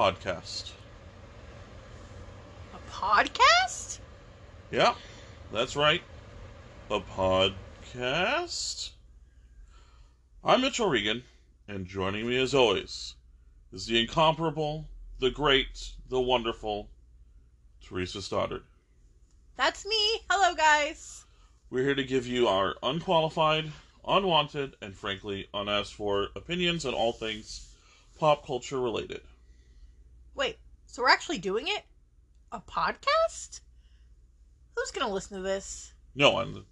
podcast. A podcast? Yeah, that's right. A podcast. I'm Mitchell Regan, and joining me as always is the incomparable, the great, the wonderful Theresa Stoddard. That's me. Hello, guys. We're here to give you our unqualified, unwanted, and frankly unasked for opinions on all things pop culture related. Wait, so we're actually doing it? A podcast? Who's gonna listen to this? No, I'm.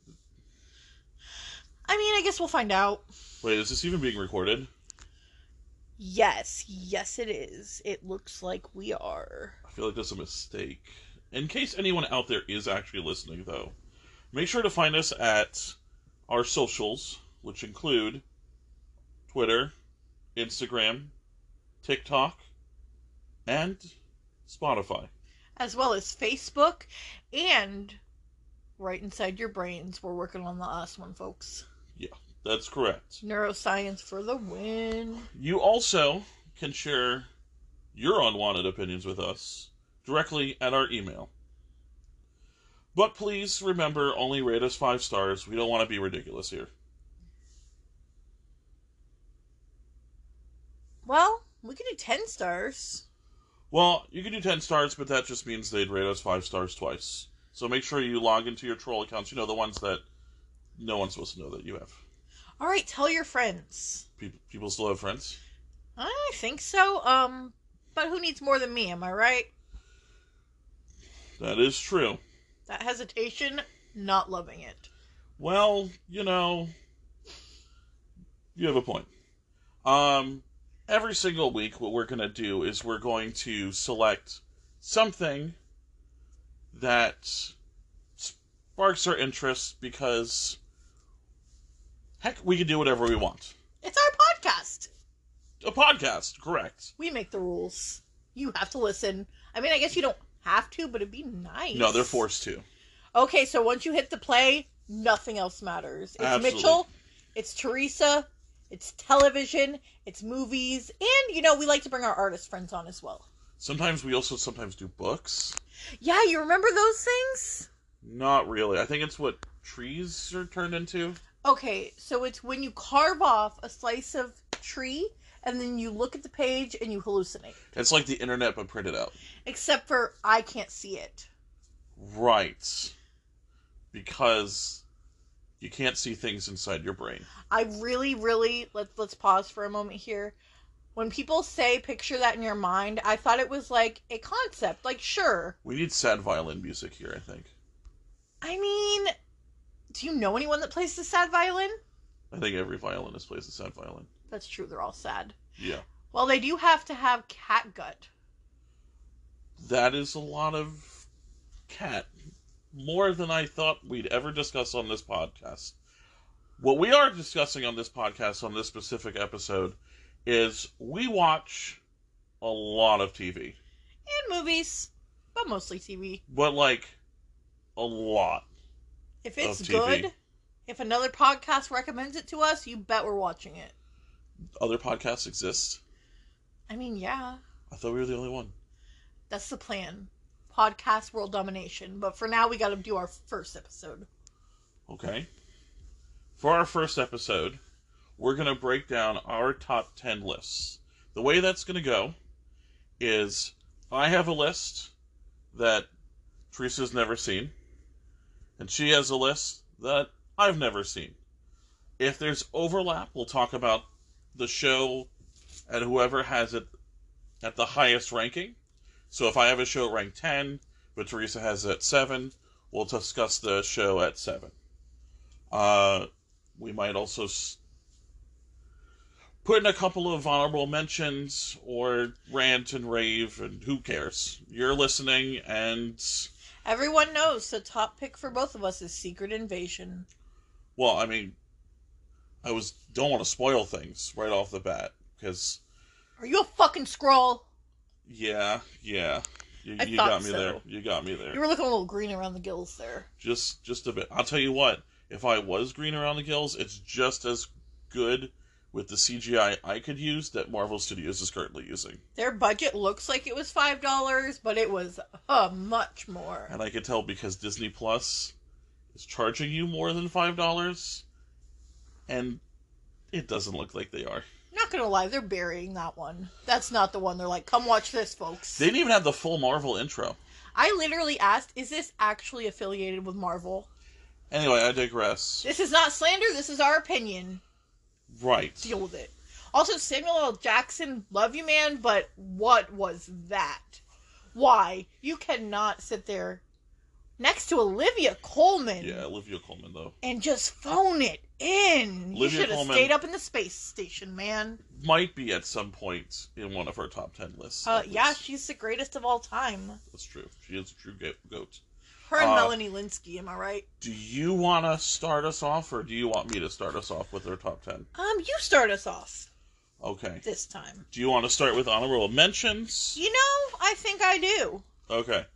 I mean, I guess we'll find out. Wait, is this even being recorded? Yes, yes, it is. It looks like we are. I feel like that's a mistake. In case anyone out there is actually listening, though, make sure to find us at our socials, which include Twitter, Instagram, TikTok, and Spotify. As well as Facebook and right inside your brains. We're working on the us one, folks. Yeah, that's correct. Neuroscience for the win. You also can share your unwanted opinions with us directly at our email. But please remember, only rate us five stars. We don't want to be ridiculous here. Well, we could do 10 stars. Well, you can do 10 stars, but that just means they'd rate us 5 stars twice. So make sure you log into your troll accounts. You know, the ones that no one's supposed to know that you have. All right, tell your friends. People, people still have friends? I think so. Um, but who needs more than me? Am I right? That is true. That hesitation, not loving it. Well, you know, you have a point. Um, every single week, what we're going to do is we're going to select something that sparks our interest because, heck, we can do whatever we want. It's our podcast. A podcast, correct. We make the rules. You have to listen. I mean, I guess you don't have to, but it'd be nice. No, they're forced to. Okay, so once you hit the play, nothing else matters. It's Absolutely. Mitchell, it's Theresa, it's television, it's movies, and you know, we like to bring our artist friends on as well. Sometimes we also sometimes do books. Yeah, you remember those things? Not really. I think it's what trees are turned into. Okay, so it's when you carve off a slice of tree and then you look at the page and you hallucinate. It's like the internet but printed out. Except for I can't see it. Right. Because you can't see things inside your brain. I really, really let's let's pause for a moment here. When people say picture that in your mind, I thought it was like a concept. Like, sure. We need sad violin music here, I think. I mean, do you know anyone that plays the sad violin? I think every violinist plays the sad violin. That's true, they're all sad. Yeah. Well, they do have to have cat gut. That is a lot of cat. More than I thought we'd ever discuss on this podcast. What we are discussing on this podcast, on this specific episode, is we watch a lot of TV. And movies, but mostly TV. But, like, a lot. If it's good, if another podcast recommends it to us, you bet we're watching it. Other podcasts exist. I mean, yeah, I thought we were the only one. that's the plan. Podcast world domination. But for now, we got to do our first episode. Okay. For our first episode, we're going to break down our top 10 lists. The way that's going to go is I have a list that Theresa's never seen, and she has a list that I've never seen. If there's overlap, we'll talk about the show and whoever has it at the highest ranking. So if I have a show ranked 10, but Theresa has it at 7, we'll discuss the show at 7. Uh, we might also s- put in a couple of honorable mentions or rant and rave, and who cares? You're listening, and Everyone knows the top pick for both of us is Secret Invasion. well, I mean, I was don't want to spoil things right off the bat because Are you a fucking scroll? Yeah, yeah, you, I you thought got me so. there. You got me there. You were looking a little green around the gills there. just just a bit. I'll tell you what. If I was green around the gills, it's just as good with the CGI I could use that Marvel Studios is currently using. Their budget looks like it was five dollars, but it was uh, much more. And I could tell because Disney Plus is charging you more than $5, and it doesn't look like they are. Not gonna lie, they're burying that one. That's not the one. They're like, come watch this, folks. They didn't even have the full Marvel intro. I literally asked, is this actually affiliated with Marvel? Anyway, I digress. This is not slander. This is our opinion. Right. Deal with it. Also, Samuel L. Jackson, love you, man, but what was that? Why? You cannot sit there next to Olivia Colman Yeah, Olivia Colman though. and just phone it in. you should have Colman- stayed up in the space station, man. Might be at some point in one of her top 10 lists. Uh, at yeah, least. she's the greatest of all time. That's true. She is a true go- goat. Her and Uh, Melanie Lynskey, am I right? Do you want to start us off, or do you want me to start us off with our top 10? Um, you start us off Okay. this time. Do you want to start with honorable mentions? You know, I think I do. Okay.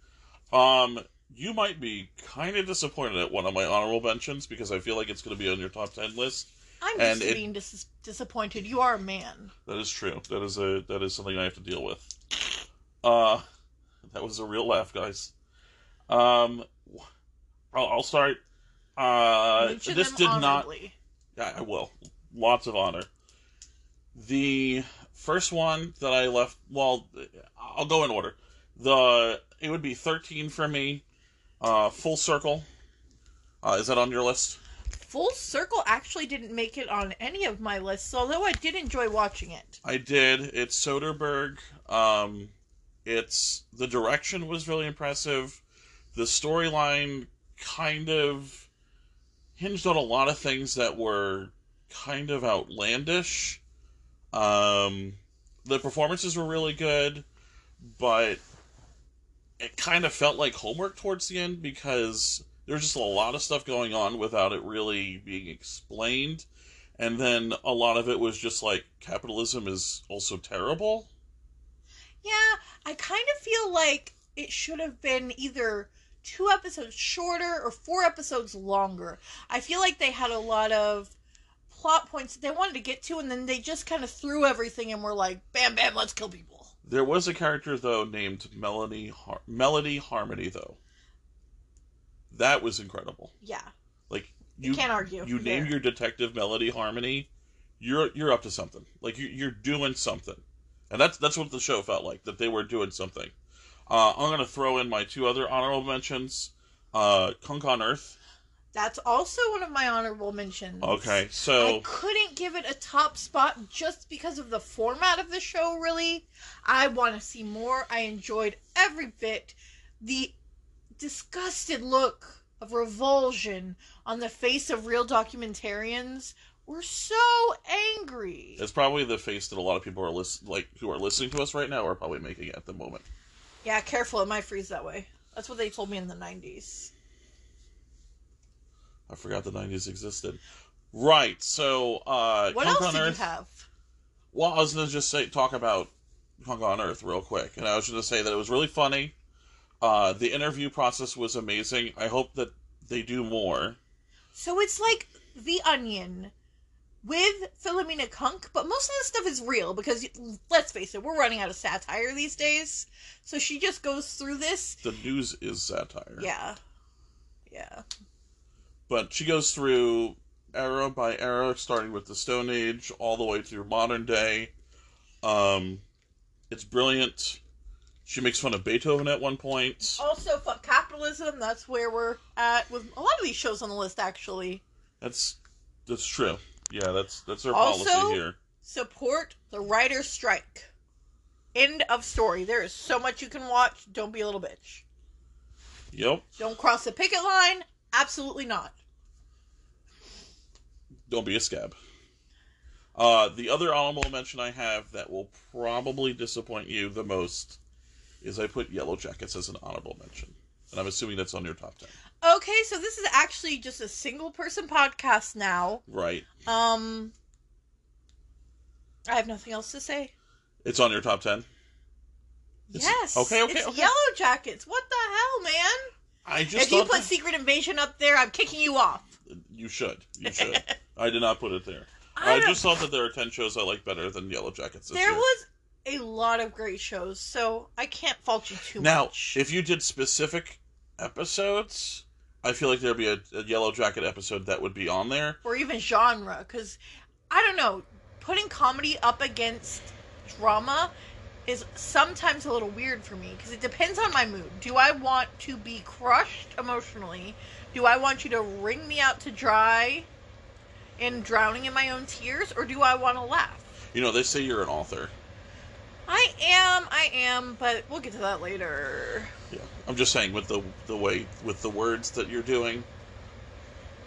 Um, you might be kind of disappointed at one of my honorable mentions because I feel like it's going to be on your top 10 list. I'm And just it- being dis- disappointed. You are a man. That is true. That is a that is something I have to deal with. Uh, that was a real laugh, guys. Um, I'll, I'll start. Uh, Mention this did not. Yeah, I will. Lots of honor. The first one that I left. Well, I'll go in order. The it would be thirteen for me. Uh, full circle. Uh, is that on your list? Full Circle actually didn't make it on any of my lists, although I did enjoy watching it. I did. It's Soderbergh. Um, it's the direction was really impressive. The storyline kind of hinged on a lot of things that were kind of outlandish. Um, the performances were really good, but it kind of felt like homework towards the end because there's just a lot of stuff going on without it really being explained and then a lot of it was just like capitalism is also terrible. Yeah, I kind of feel like it should have been either two episodes shorter or four episodes longer. I feel like they had a lot of plot points that they wanted to get to, and then they just kind of threw everything and were like, bam, bam, let's kill people. There was a character though named Melanie Har- Melody Harmony though. That was incredible. Yeah, Like you, you can't argue. you name there. your detective Melody Harmony, you're you're up to something. Like you, you're doing something, and that's that's what the show felt like that they were doing something. Uh, I'm gonna throw in my two other honorable mentions. Uh, Cunk on Earth. That's also one of my honorable mentions. Okay, so I couldn't give it a top spot just because of the format of the show, really. I want to see more. I enjoyed every bit. The disgusted look of revulsion on the face of real documentarians were so angry. it's probably the face that a lot of people are like who are listening to us right now are probably making at the moment. Yeah, careful, it might freeze that way. That's what they told me in the 90s. I forgot the '90s existed. Right. So, uh, What Cunk else on did Earth. you have? Well, I was gonna just say talk about Cunk on Earth real quick, and I was gonna say that it was really funny. Uh, the interview process was amazing. I hope that they do more. So it's like The Onion with Philomena Cunk, but most of the stuff is real because let's face it, we're running out of satire these days. So she just goes through this. The news is satire. Yeah. Yeah. But she goes through era by era, starting with the Stone Age all the way through modern day. Um, it's brilliant. She makes fun of Beethoven at one point. Also, fuck capitalism. That's where we're at with a lot of these shows on the list, actually. That's that's true. Yeah, that's that's their Also- policy here. Support the writer's strike. End of story. There is so much you can watch. Don't be a little bitch. Yep. Don't cross the picket line. Absolutely not. Don't be a scab. Uh, the other honorable mention I have that will probably disappoint you the most is I put Yellow Jackets as an honorable mention, and I'm assuming that's on your top ten, Okay, so this is actually just a single person podcast now. right? Um I have nothing else to say. It's on your top ten. It's- yes. okay, okay, It's okay. Yellow Jackets. What the hell, man? I just if you put that- Secret Invasion up there, I'm kicking you off. You should, you should. I did not put it there. I, I, just thought that there are ten shows I like better than Yellow Jackets this there year. was a lot of great shows, so I can't fault you too now, much. Now, if you did specific episodes, I feel like there'd be a, a Yellow Jacket episode that would be on there. or even genre, because I don't know, putting comedy up against drama is sometimes a little weird for me because it depends on my mood. Do I want to be crushed emotionally? Do I want you to wring me out to dry and drowning in my own tears, or do I want to laugh? You know, they say you're an author. I am, I am, but we'll get to that later. Yeah, I'm just saying with the the way with the words that you're doing.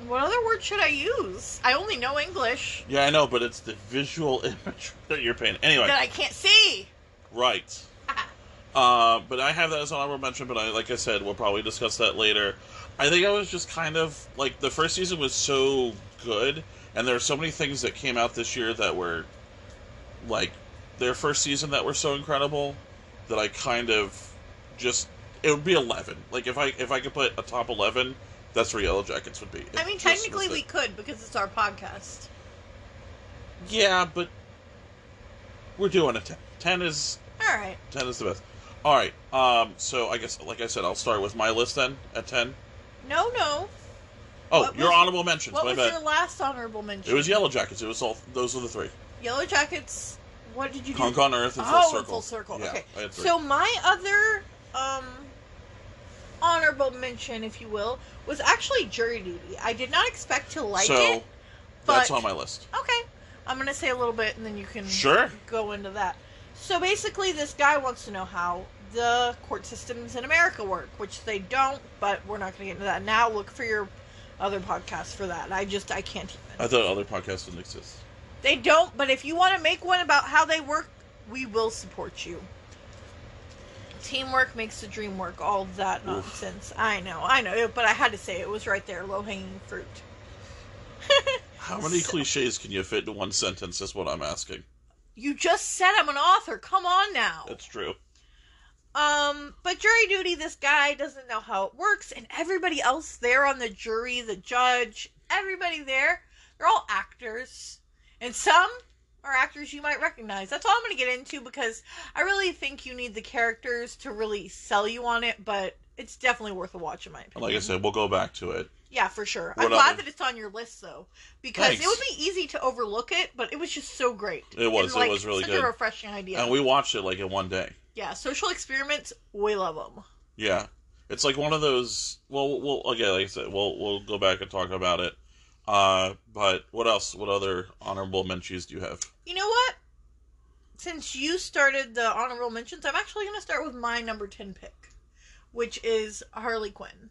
What other word should I use? I only know English Yeah, I know, but it's the visual image that you're painting. Anyway, that I can't see. right. Uh, but I have that as an honorable mention. But I, like I said, we'll probably discuss that later. I think I was just kind of like the first season was so good, and there are so many things that came out this year that were like their first season that were so incredible that I kind of just it would be eleven. Like if I if I could put a top eleven, that's where Yellow Jackets would be. It I mean, technically we could because it's our podcast. Yeah, but we're doing a ten. Ten is All right. ten is the best. All right. Um. So I guess, like I said, I'll start with my list then at ten. No, no. Oh, What your was- honorable mentions. What was bad. your last honorable mention? It was Yellow Jackets. It was all. Those were the three. Yellow Jackets. What did you do? On Earth and Full oh, Circle. full circle. Yeah, okay. I had three. So my other um honorable mention, if you will, was actually Jury Duty. I did not expect to like so it. that's but- on my list. Okay. I'm gonna say a little bit, and then you can Sure. go into that. So basically, this guy wants to know how the court systems in America work, which they don't. But we're not going to get into that now. Look for your other podcast for that. I just I can't even. I thought other podcasts didn't exist. They don't. But if you want to make one about how they work, we will support you. Teamwork makes the dream work. All that Oof. nonsense. I know, I know, but I had to say it was right there, low hanging fruit. How many So- cliches can you fit into one sentence? Is what I'm asking. You just said I'm an author. Come on now. That's true. Um, but jury duty, this guy doesn't know how it works, and everybody else there on the jury, the judge, everybody there, they're all actors. And some are actors you might recognize. That's all I'm going to get into because I really think you need the characters to really sell you on it, but it's definitely worth a watch in my opinion. like I said, we'll go back to it. yeah, for sure. I'm glad other- that it's on your list though, because Thanks. it would be easy to overlook it, but it was just so great. It was. And, It was really such good. a refreshing idea. And we watched it like in one day. Yeah, social experiments, we love them. Yeah, it's like one of those. Well, we'll again, like I said, we'll we'll go back and talk about it. Uh, but what else? What other honorable mentions do you have? You know what? Since you started the honorable mentions, I'm actually going to start with my number 10 pick, which is Harley Quinn.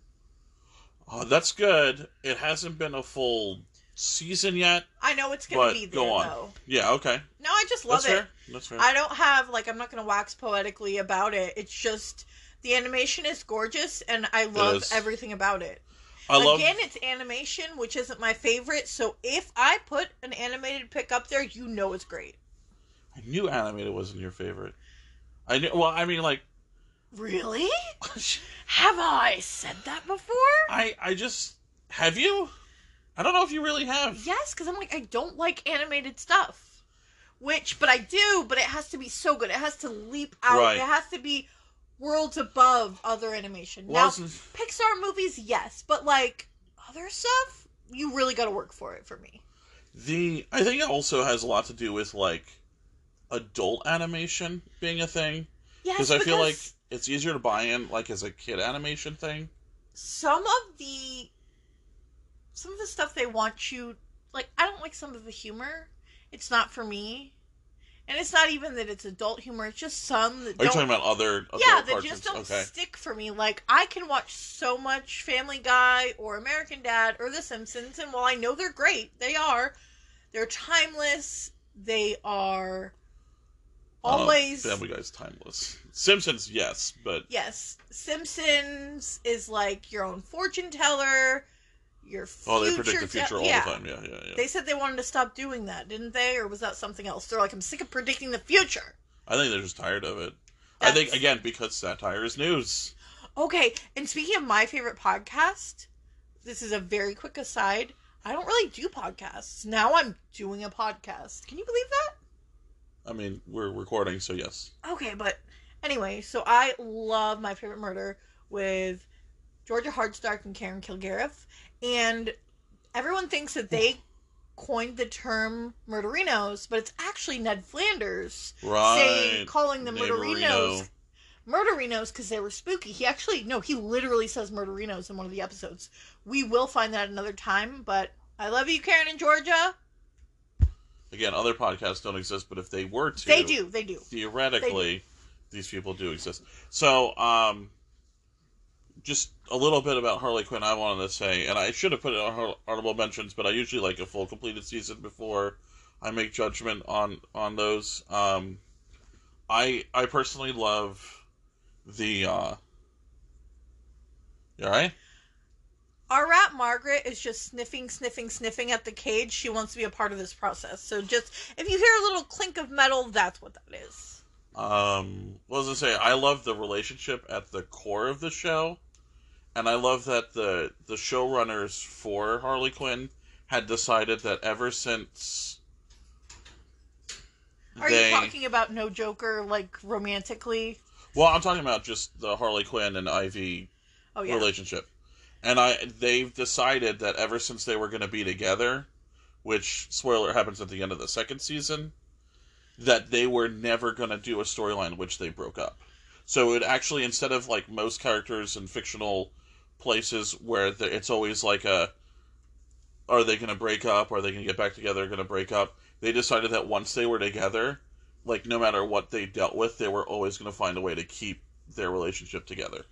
Oh, that's good. It hasn't been a full season yet. I know it's going But be go on. though. Yeah. Okay. No, I just love That's it. fair. That's fair. I don't have, like, I'm not to wax poetically about it. It's just, the animation is gorgeous, and I love everything about it. I love. Again, it's animation, which isn't my favorite, so if I put an animated pick up there, you know it's great. I knew animated wasn't your favorite. I knew. Well, I mean, like, Really? Have I said that before? I I just have you. I don't know if you really have. Yes, because I'm like, I don't like animated stuff. Which, but I do, but it has to be so good. It has to leap out. Right. It has to be worlds above other animation. Well, now, since- Pixar movies, yes, but like other stuff, you really got to work for it for me. The I think it also has a lot to do with like adult animation being a thing Yes, because I feel like it's easier to buy in like as a kid animation thing. some of the some of the stuff they want you like I don't like some of the humor. It's not for me. And it's not even that it's adult humor, it's just some that Are you talking about other yeah, that cartoons? just don't okay. stick for me. Like I can watch so much Family Guy or American Dad or The Simpsons, and while I know they're great, they are. They're timeless. They are always Uh, Family Guy's timeless. Simpsons, yes, but yes. Simpsons is like your own fortune teller. Your future oh, they predict the future all yeah. the time. Yeah, yeah, yeah. They said they wanted to stop doing that, didn't they? Or was that something else? They're like, I'm sick of predicting the future. I think they're just tired of it. I think again because satire is news. Okay, and speaking of my favorite podcast, this is a very quick aside. I don't really do podcasts. Now I'm doing a podcast. Can you believe that? I mean, we're recording, so yes. Okay, but anyway, so I love My Favorite Murder with Georgia Hardstark and Karen Kilgariff, and everyone thinks that they coined the term murderinos, but it's actually Ned Flanders Right. saying calling them murderinos. Murderinos because they were spooky. He actually no, he literally says murderinos in one of the episodes. We will find that another time, but I love you, Karen and Georgia. Again, other podcasts don't exist, but if they were to, They do, they do. theoretically, these people do exist. So, um, just a little bit about Harley Quinn. I wanted to say, and I should have put it on hon- mentions, but I usually like a full completed season before I make judgment on on those. Um, I I personally love the. Uh, you all right? Our rat Margaret is just sniffing, sniffing, sniffing at the cage. She wants to be a part of this process. So just if you hear a little clink of metal, that's what that is. Um, what was I say? I love the relationship at the core of the show, and I love that the the showrunners for Harley Quinn had decided that ever since Are they, you talking about no Joker like romantically? well, I'm talking about just the Harley Quinn and Ivy Oh yeah. relationship, and I they've decided that ever since they were going to be together, which spoiler happens at the end of the second season, that they were never going to do a storyline which they broke up. So it actually instead of like most characters in fictional places where the, it's always like a are they going to break up are they going to get back together going to break up they decided that once they were together like no matter what they dealt with they were always going to find a way to keep their relationship together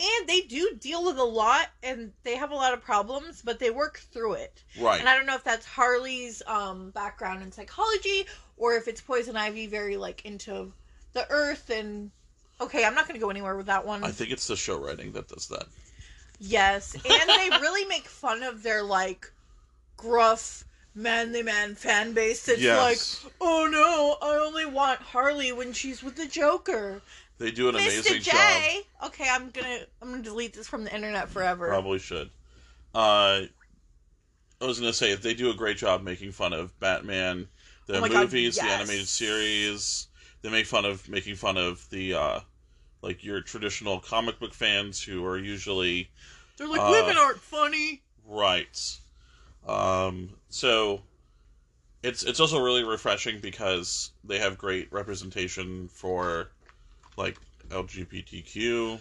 And they do deal with a lot and they have a lot of problems, but they work through it. right And I don't know if that's Harley's um, background in psychology or if it's Poison Ivy very like into the earth and okay, I'm not going to go anywhere with that one. I think it's the show writing that does that. Yes, and they really make fun of their like gruff manly man fan base that's Yes. like, oh no, I only want Harley when she's with the Joker. They do an amazing J. job. Okay, I'm gonna I'm gonna delete this from the internet forever. Probably should. Uh, I was gonna say they do a great job making fun of Batman, the Oh my God, movies, the animated series. They make fun of making fun of the uh, like your traditional comic book fans who are usually They're like Uh, women aren't funny. right. Um, so it's it's also really refreshing because they have great representation for like LGBTQ.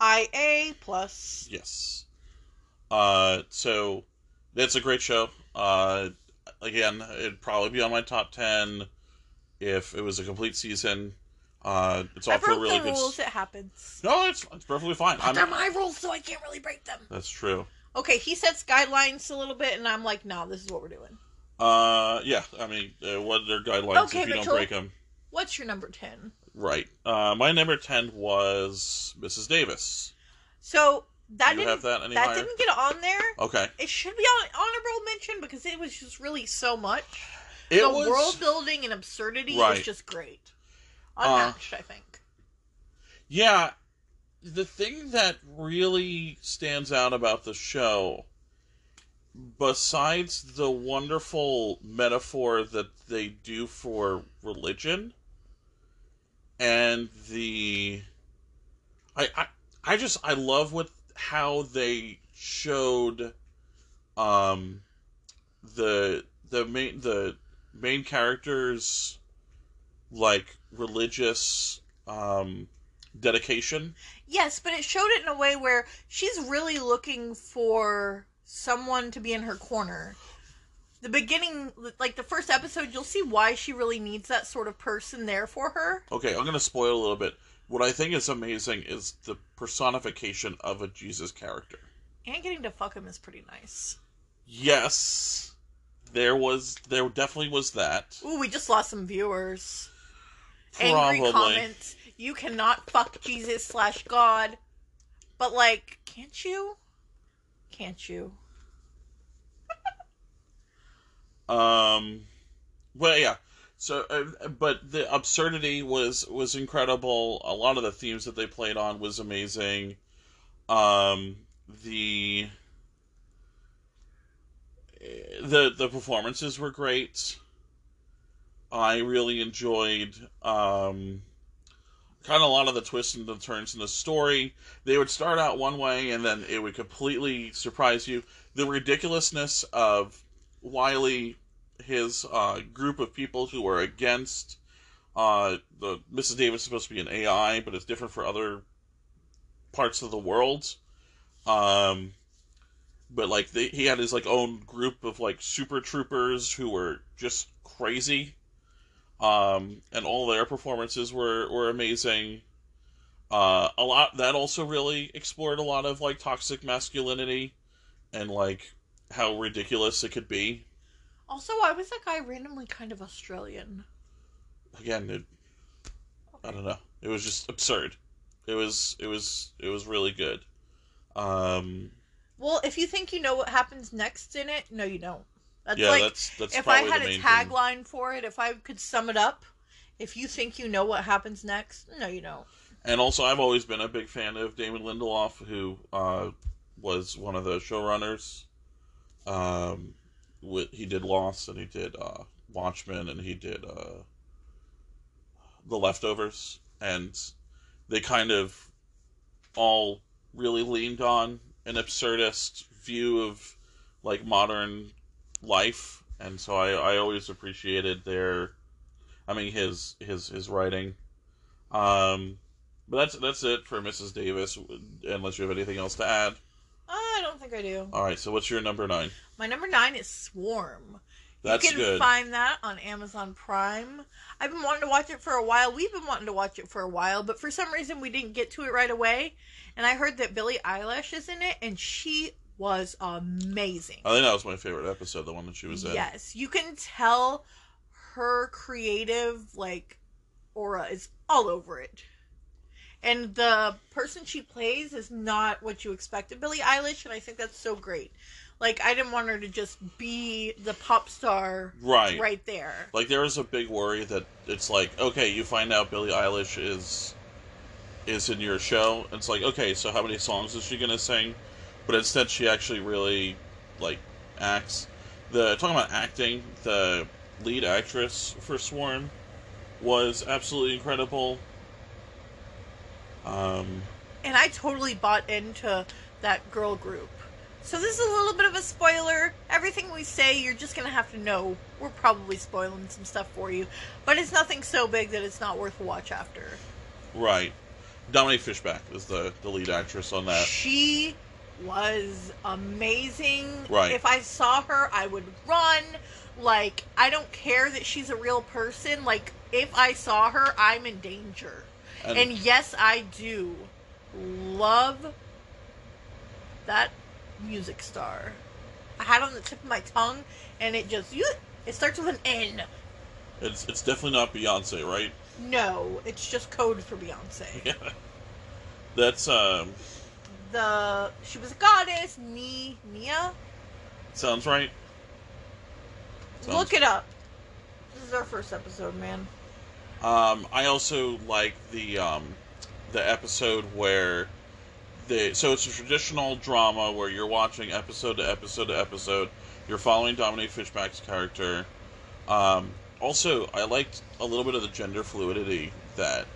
IA plus. Yes. Uh, so it's a great show. Uh, again, it'd probably be on my top ten if it was a complete season. Uh, it's I off to a broke really the good. rules. It happens. No, it's it's perfectly fine. But I'm, they're my rules, so I can't really break them. that's true. Okay, he sets guidelines a little bit, and I'm like, no, this is what we're doing. Uh, yeah. I mean, uh, what are their guidelines Okay, if you don't break them? What's your number ten? Right. Uh, my number ten was Mrs. Davis. So that you didn't have that any that didn't get on there. Okay. It should be on honorable mention because it was just really so much. It the was world building and absurdity Right. is just great. Uh, Unmatched, I think. Yeah, the thing that really stands out about the show, besides the wonderful metaphor that they do for religion, and the, I I, I just I love what how they showed, um, the the main the main characters, like religious um dedication. Yes, but it showed it in a way where she's really looking for someone to be in her corner. The beginning, like the first episode, you'll see why she really needs that sort of person there for her. Okay, I'm going to spoil a little bit. What I think is amazing is the personification of a Jesus character. And getting to fuck him is pretty nice. Yes, there was there definitely was that. Ooh, we just lost some viewers. Angry comments. You cannot fuck Jesus slash God. But like, can't you? Can't you? Um well yeah. So uh, but the absurdity was was incredible. A lot of the themes that they played on was amazing. Um the the the performances were great. I really enjoyed um, kind of a lot of the twists and the turns in the story. They would start out one way and then it would completely surprise you. The ridiculousness of Wiley, his uh, group of people who were against uh, the Mrs. Davis is supposed to be an AI, but it's different for other parts of the world. Um, but like they, he had his like own group of like super troopers who were just crazy um, and all their performances were were amazing. Uh, a lot that also really explored a lot of like toxic masculinity and like how ridiculous it could be. Also, why was that guy randomly kind of Australian? again it, i don't know. It was just absurd. It was it was it was really good. Um Well, if you think you know what happens next in it, no, you don't. That's yeah like that's that's if I had a main thing. tagline for it, if I could sum it up, if you think you know what happens next, no, you don't. And also, I've always been a big fan of Damon Lindelof, who uh, was one of the showrunners. Um, with he did Lost, and he did uh, Watchmen, and he did uh, The Leftovers, and they kind of all really leaned on an absurdist view of like modern life, and so I, I always appreciated their, I mean his his his writing. Um, but that's that's it for Mrs. Davis. Unless you have anything else to add. I don't think I do. All right. So what's your number nine? My number nine is Swarm. That's you can good. find that on Amazon Prime. I've been wanting to watch it for a while. We've been wanting to watch it for a while, but for some reason we didn't get to it right away. And I heard that Billie Eilish is in it, and she was amazing. I think that was my favorite episode, the one that she was in. Yes, you can tell her creative like aura is all over it. And the person she plays is not what you expected, Billie Eilish, and I think that's so great. Like I didn't want her to just be the pop star Right. right there. Like there was a big worry that it's like, okay, you find out Billie Eilish is is in your show. It's like, okay, so how many songs is she gonna sing? But instead, she actually really like acts. The talking about acting, the lead actress for Swarm was absolutely incredible. Um, And I totally bought into that girl group. So this is a little bit of a spoiler. Everything we say, you're just gonna have to know. We're probably spoiling some stuff for you, but it's nothing so big that it's not worth a watch after. right. Dominique Fishback is the, the lead actress on that. She was amazing. Right. If I saw her, I would run. Like, I don't care that she's a real person. Like, if I saw her, I'm in danger. And, And yes, I do love that music star. I had it on the tip of my tongue, and it just it starts with an N. it's it's definitely not Beyonce, right? No, it's just code for Beyonce. Yeah. That's um The she was a goddess, Ni Nia. sounds right. Sounds- Look it up. This is our first episode, man. Um, I also like the um, the episode where the so it's a traditional drama where you're watching episode to episode to episode. You're following Dominique Fishback's character. Um, also, I liked a little bit of the gender fluidity that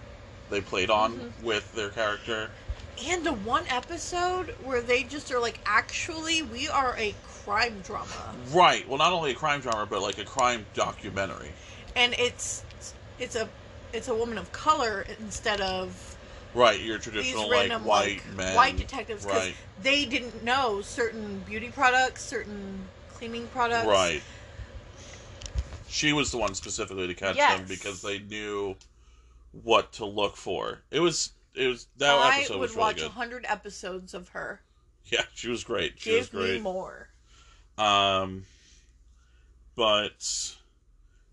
they played on Mhm. with their character. And the one episode where they just are like, actually, we are a crime drama, Right. Well, not only a crime drama, but like a crime documentary. and it's it's a it's a woman of color instead of Right. Your traditional like white like, men. white detectives because Right. they didn't know certain beauty products, certain cleaning products. Right. She was the one specifically to catch Yes. them because they knew what to look for. It was it was that I episode would was really watch good. hundred episodes of her. Yeah, she was great. She was Give me more. Um, but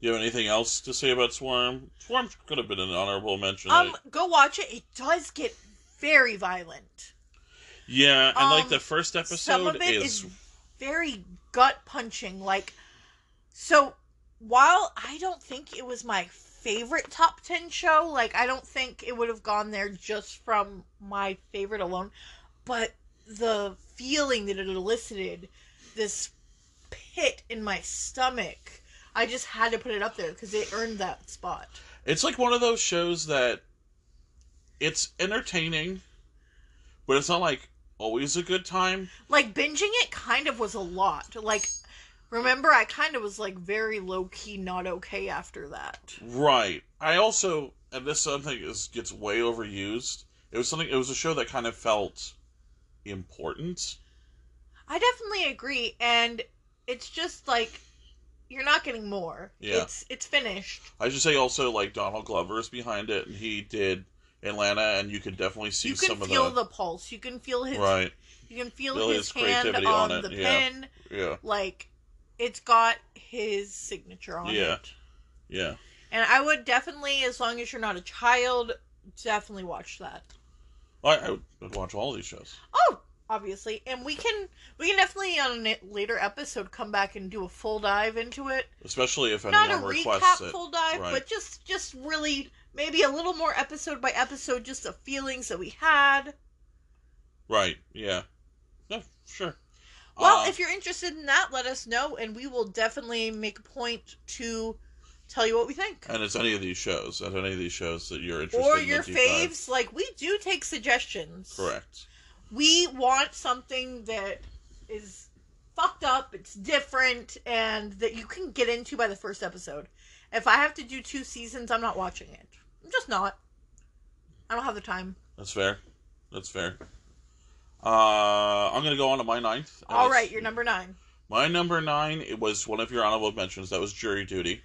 do you have anything else to say about Swarm? Swarm could have been an honorable mention. Um, go watch it. It does get very violent. yeah, and like um, the first Some episode of it is is very gut punching. Like, so while I don't think it was my favorite top 10 show, like, I don't think it would have gone there just from my favorite alone, but the feeling that it elicited this pit in my stomach. I just had to put it up there because it earned that spot. It's like one of those shows that it's entertaining, but it's not like always a good time. Like binging it kind of was a lot. Like remember I kind of was like very low key not okay after that. Right. I also, and this something is gets way overused. It was something. It was a show that kind of felt important. I definitely agree and it's just like you're not getting more. Yeah. It's it's finished. I should say also like Donald Glover is behind it, and he did Atlanta, and you could definitely see you can some feel of the, the pulse. You can feel his right. you can feel Feel his, his hand on, on the yeah. pen. Yeah. Like it's got his signature on Yeah. it. Yeah. And I would definitely, as long as you're not a child, definitely watch that. I, I would watch all these shows. Oh, obviously, and we can we can definitely on a later episode come back and do a full dive into it. Especially if anyone Not a recap it. full dive, Right. but just just really maybe a little more episode by episode, just the feelings that we had. Right. Yeah. Yeah. Sure. Well, Uh, if you're interested in that, let us know, and we will definitely make a point to tell you what we think. and it's any of these shows, at any of these shows that you're interested Or in your the deep dive. faves. Like, we do take suggestions. Correct. We want something that is fucked up, it's different, and that you can get into by the first episode. If I have to do two seasons, I'm not watching it. I'm just not. I don't have the time. That's fair. That's fair. Uh, I'm gonna go on to my ninth. All right, All it's- right, you're number nine. My number nine. It was one of your honorable mentions. That was Jury Duty.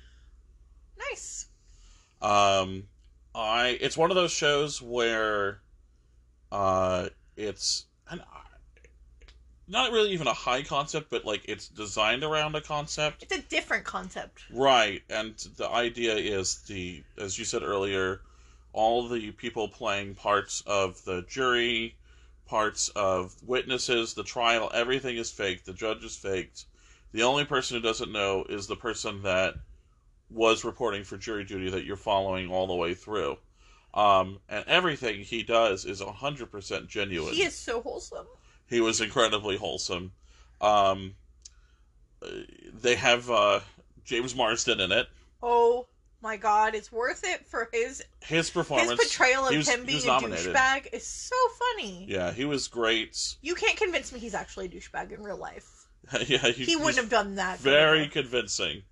Nice. Um, I it's one of those shows where, uh, it's an not really even a high concept, but like it's designed around a concept. It's a different concept. Right, and the idea is the, as you said earlier, all the people playing parts of the jury, parts of witnesses, the trial, everything is fake. The judge is faked. The only person who doesn't know is the person that was reporting for jury duty that you're following all the way through. Um, and everything he does is 100% genuine. He is so wholesome. He was incredibly wholesome. Um, they have uh, James Marsden in it. Oh my god, it's worth it for his His performance, his portrayal of was- him being a douchebag is so funny. yeah, he was great. You can't convince me he's actually a douchebag in real life. yeah, he, He wouldn't have done that. very anyway. convincing.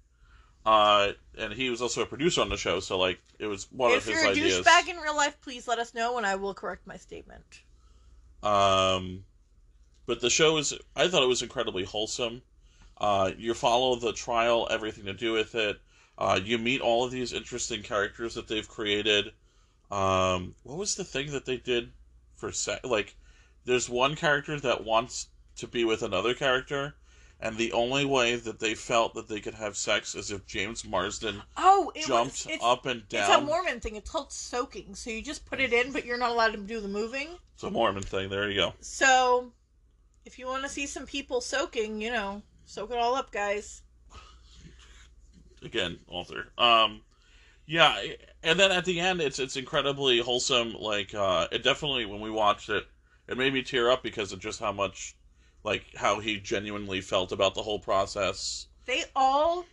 Uh, and he was also a producer on the show, so like it was one If of his ideas. If you're a douchebag in real life, please let us know, and I will correct my statement. Um, but the show is, I thought it was incredibly wholesome. Uh, you follow the trial, everything to do with it. Uh, you meet all of these interesting characters that they've created. Um, what was the thing that they did for sex? Like, there's one character that wants to be with another character, and the only way that they felt that they could have sex is if James Marsden Oh, it jumped was, it's, up and down. it's a Mormon thing. It's called soaking. So you just put it in, but you're not allowed to do the moving. It's a Mormon thing. There you go. So if you want to see some people soaking, you know, soak it all up, guys. Again author um yeah and then at the end it's it's incredibly wholesome like uh it definitely when we watched it it made me tear up because of just how much like how he genuinely felt about the whole process They all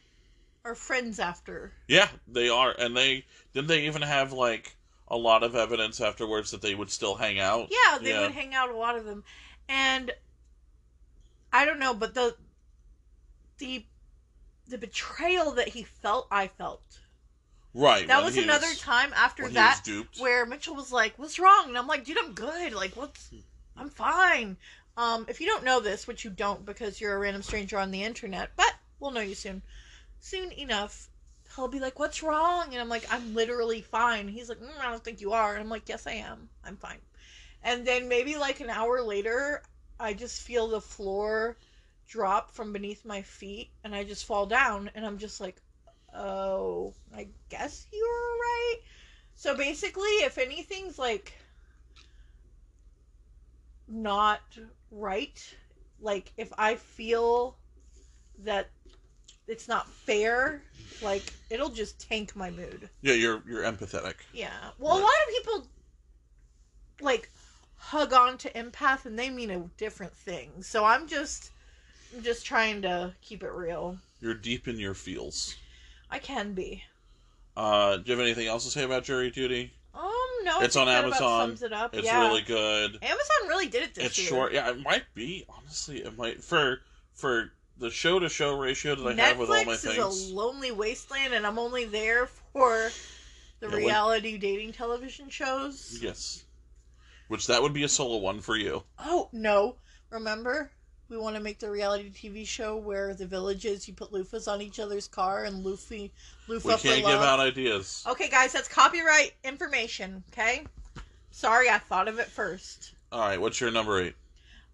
are friends after. yeah they are and they didn't they even have like a lot of evidence afterwards that they would still hang out Yeah, they Yeah. would hang out a lot of them, and I don't know, but the the the betrayal that he felt, I felt. right That was he another time after that where Mitchell was like, "What's wrong?" And I'm like, "Dude, I'm good. Like, what's? I'm fine." Um, if you don't know this, which you don't because you're a random stranger on the internet, but we'll know you soon, soon enough. He'll be like, "What's wrong?" And I'm like, "I'm literally fine." He's like, mm, "I don't think you are." And I'm like, "Yes, I am. I'm fine." And then maybe like an hour later, I just feel the floor drop from beneath my feet, and I just fall down, and I'm just like, "Oh, I guess you were right." So basically, if anything's like not right, like if I feel that it's not fair, like it'll just tank my mood. yeah you're you're empathetic Yeah. Well, a lot of people like hug on to empath and they mean a different thing. So I'm just I'm just trying to keep it real. You're deep in your feels. I can be. Uh, do you have anything else to say about Jury Duty? Um, no, It's on Amazon. Sums it up. It's yeah. really good. Amazon really did it this It's year. short. Yeah, it might be. Honestly, it might for for the show to show ratio that I have with all my things. Netflix is a lonely wasteland, and I'm only there for the Yeah, reality dating television shows. Yes. Which that would be a solo one for you. Oh no! Remember, we want to make the reality TV show where the villages you put loofahs on each other's car and loofy loofah We can't love. give out ideas. Okay, guys, that's copyright information. Okay. Sorry, I thought of it first. All right, what's your number eight?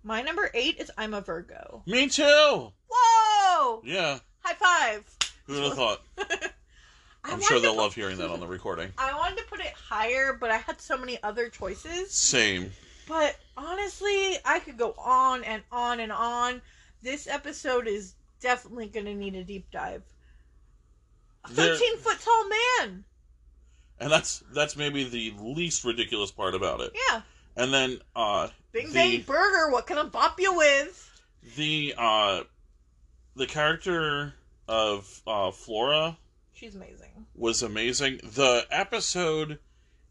My number eight is I'm a Virgo. Me too. Whoa! Yeah. High five. Who would have thought? I I'm sure they'll put- love hearing that on the recording. I wanted to put it higher, but I had so many other choices. Same. But honestly, I could go on and on and on. This episode is definitely going to need a deep dive. A 13 foot tall man. And that's that's maybe the least ridiculous part about it. Yeah. And then uh Bing The- Bang Burger, what can I bop you with? the uh the character of uh Flora She's amazing. was amazing. The episode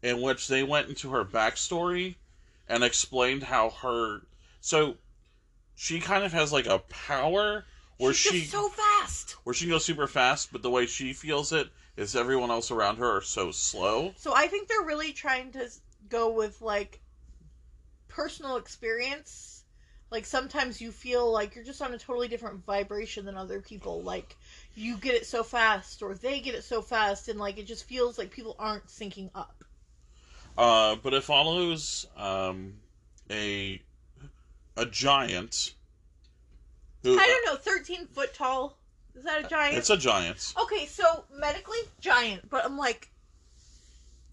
in which they went into her backstory and explained how her so she kind of has like a power where She's she so fast. where she goes super fast, but the way she feels it is everyone else around her are so slow. So I think they're really trying to go with like personal experience. Like sometimes you feel like you're just on a totally different vibration than other people. Like you get it so fast or they get it so fast and like it just feels like people aren't syncing up. Uh, but it follows um, a a giant who I don't know, 13 foot tall. Is that a giant? it's a giant. Okay, so medically giant, but I'm like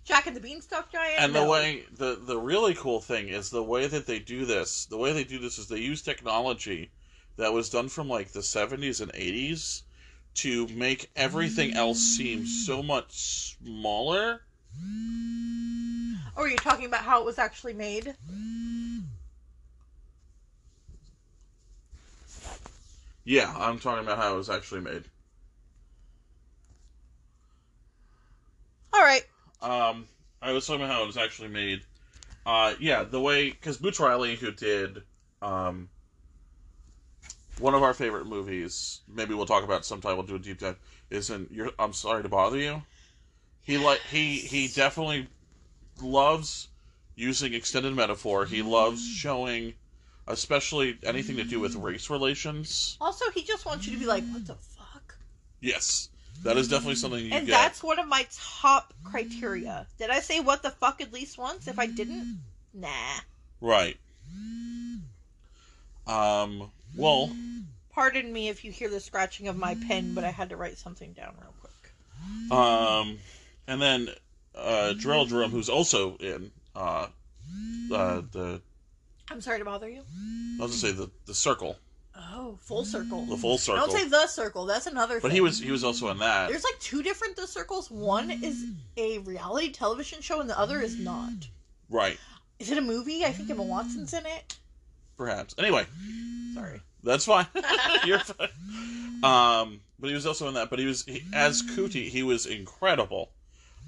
Jack and the Beanstalk giant. And No. the way the the really cool thing is the way that they do this. The way they do this is they use technology that was done from like the 70s and 80s to make everything else seem so much smaller. Or are you talking about how it was actually made? Yeah, I'm talking about how it was actually made. All right. Um, I was talking about how it was actually made. Uh, yeah, the way because Boots Riley, who did um, one of our favorite movies, maybe we'll talk about it sometime. We'll do a deep dive. Isn't you're? I'm sorry to bother you. He like he he definitely loves using extended metaphor. He loves showing, especially anything to do with race relations. Also, he just wants you to be like, what the fuck? Yes, that is definitely something you and get. that's one of my top criteria. Did I say what the fuck at least once? If I didn't, nah. right. Um. Well. Pardon me if you hear the scratching of my pen, but I had to write something down real quick. Um, and then uh, Jharrel Jerome, who's also in uh, uh, the I'm sorry to bother you. I was gonna say the the circle, Oh, full circle. the full circle. Don't say the circle. That's another. but thing. he was he was also in that. There's like two different the circles. One is a reality television show, and the other is not. Right, Is it a movie? I think Emma Watson's in it. perhaps. Anyway, Sorry. that's fine. You're fine. Um, but he was also in that. But he was he, as Cootie, he was incredible.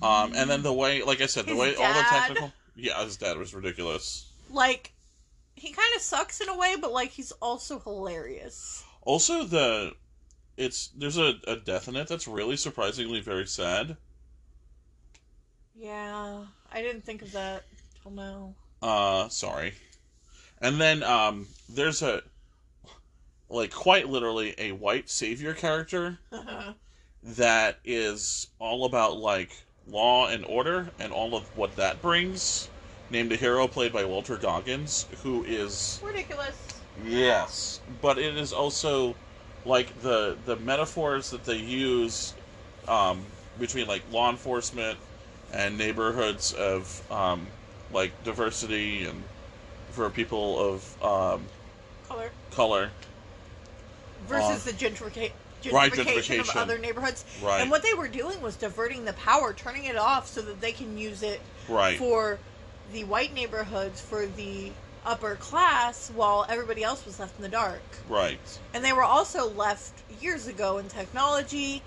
Um, and then the way, like I said, the His way all the dad. technical. Yeah, his dad was ridiculous. Like, he kind of sucks in a way, but like he's also hilarious. Also, the it's there's a, a death in it that's really surprisingly very sad. Yeah, I didn't think of that till now. Uh, sorry. And then um, there's a like quite literally a white savior character that is all about like law and order and all of what that brings. Named a hero played by Walton Goggins, who is Ridiculous. yes, but it is also like the the metaphors that they use um, between like law enforcement and neighborhoods of um, like diversity and for people of um, Color color. versus the gentrification. Right, Gentrification of other neighborhoods, Right. and what they were doing was diverting the power, turning it off so that they can use it Right. for the white neighborhoods, for the upper class while everybody else was left in the dark. Right. And they were also left years ago in technology,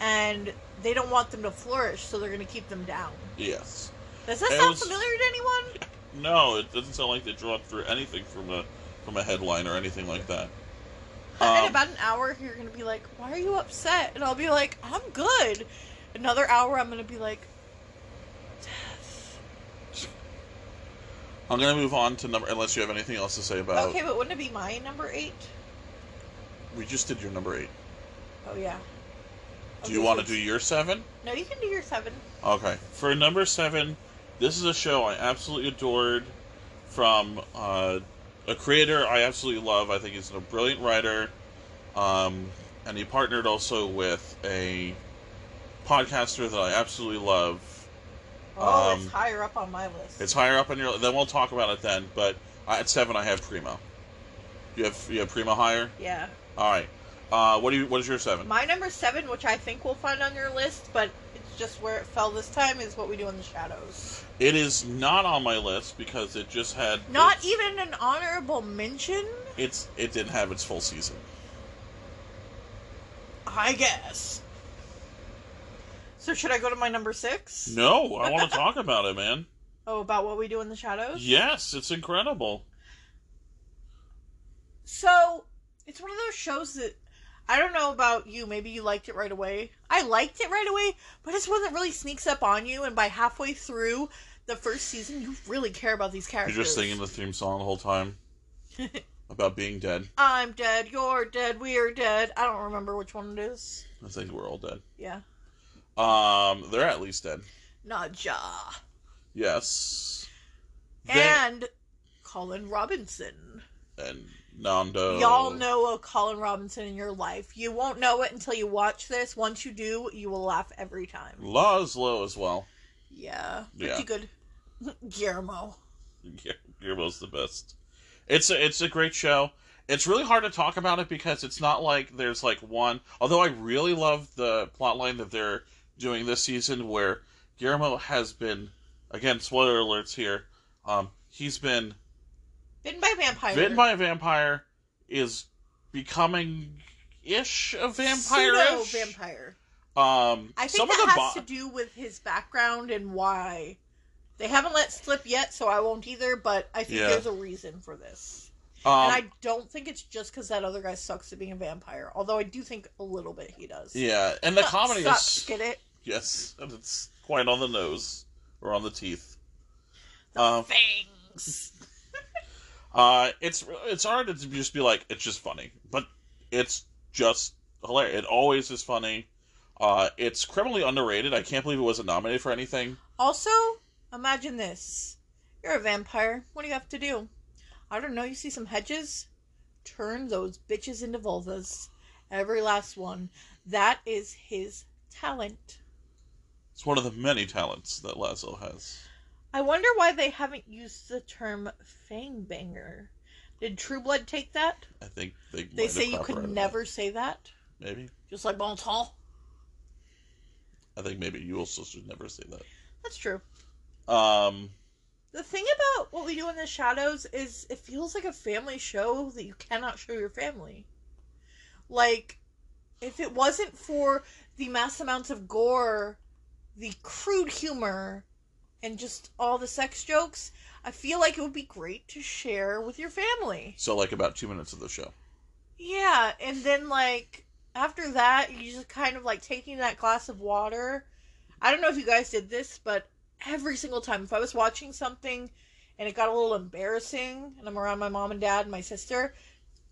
and they don't want them to flourish, so they're going to keep them down. Yes. Does that It sound was- familiar to anyone? No, it doesn't sound like they draw through anything from a from a headline or anything like that. In Um, about an hour, you're going to be like, why are you upset? And I'll be like, I'm good. Another hour, I'm going to be like, death. I'm gonna move on to number unless you have anything else to say about. Okay, but wouldn't it be my number eight? We just did your number eight. Oh, yeah. Do you want to do your seven? No, you can do your seven. Okay. For number seven, this is a show I absolutely adored from uh, a creator I absolutely love. I think he's a brilliant writer. Um, and he partnered also with a podcaster that I absolutely love. Oh, Um, it's higher up on my list. It's higher up on your. Then we'll talk about it then. But at seven, I have Primo. You have you have Primo higher. yeah. All right. Uh, what do you? What is your seven? My number seven, which I think we'll find on your list, but it's just where it fell this time, is what we do in the shadows. It is not on my list because it just had Not its- even an honorable mention, It's it didn't have its full season. I guess. So should I go to my number six? No, I want to talk about it, man. Oh, about what we do in the shadows? Yes, it's incredible. So, it's one of those shows that I don't know about you. Maybe you liked it right away. I liked it right away, but it's one that really sneaks up on you, and by halfway through the first season, you really care about these characters. You're just singing the theme song the whole time about being dead. I'm dead, you're dead, we're dead. I don't remember which one it is. I think we're all dead. Yeah. Um, they're at least dead. Nadja. Yes. They- And Colin Robinson. and Nandor. Y'all know a Colin Robinson in your life. You won't know it until you watch this. Once you do, you will laugh every time. Laszlo as well. Yeah. Yeah. Pretty good. Guillermo. Yeah, Guillermo's the best. It's a, it's a great show. It's really hard to talk about it because it's not like there's like one. Although I really love the plotline that they're doing this season, where Guillermo has been, again, spoiler alerts here. Um, he's been Bitten by a vampire. bitten by a vampire, is becoming ish a vampire. Pseudo vampire. Um, I some think of that has bo- to do with his background and why. They haven't let slip yet, so I won't either, but I think Yeah. there's a reason for this. um, and I don't think it's just because that other guy sucks at being a vampire, although I do think a little bit he does. yeah, and the comedy Sucks, is Get it? yes, and it's quite on the nose or on the teeth. The Um, fangs. Uh, it's it's hard to just be like it's just funny, but it's just hilarious. It always is funny. Uh, it's criminally underrated. I can't believe it wasn't nominated for anything. Also, imagine this. You're a vampire. What do you have to do? I don't know. You see some hedges? Turn those bitches into vulvas. Every last one. That is his talent. It's one of the many talents that Laszlo has. I wonder why they haven't used the term fangbanger. Did True Blood take that? I think they. They say you could copyrighted never say that. that. Maybe Just like bon Bonton. I think maybe you also should never say that. That's true. Um, The thing about what we do in the shadows is it feels like a family show that you cannot show your family. Like, if it wasn't for the mass amounts of gore, the crude humor, and just all the sex jokes, I feel like it would be great to share with your family. so like about two minutes of the show. Yeah, and then like after that, you just kind of like taking that glass of water. I don't know if you guys did this, but every single time if I was watching something and it got a little embarrassing and I'm around my mom and dad and my sister,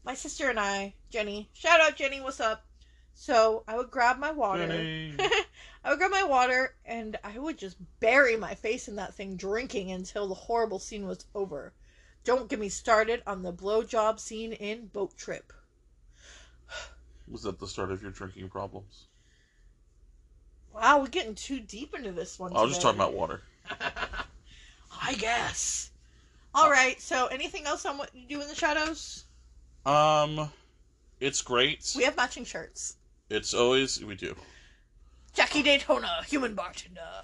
my sister and I, Jenny, shout out Jenny, what's up? So I would grab my water. I would grab my water and I would just bury my face in that thing drinking until the horrible scene was over. Don't get me started on the blowjob scene in Boat Trip. Was that the start of your drinking problems? Wow, we're getting too deep into this one. I was just talking about water. I guess. All right. So, anything else on what you do in the shadows? Um, it's great. We have matching shirts. It's always we do. Jackie Daytona, human bartender.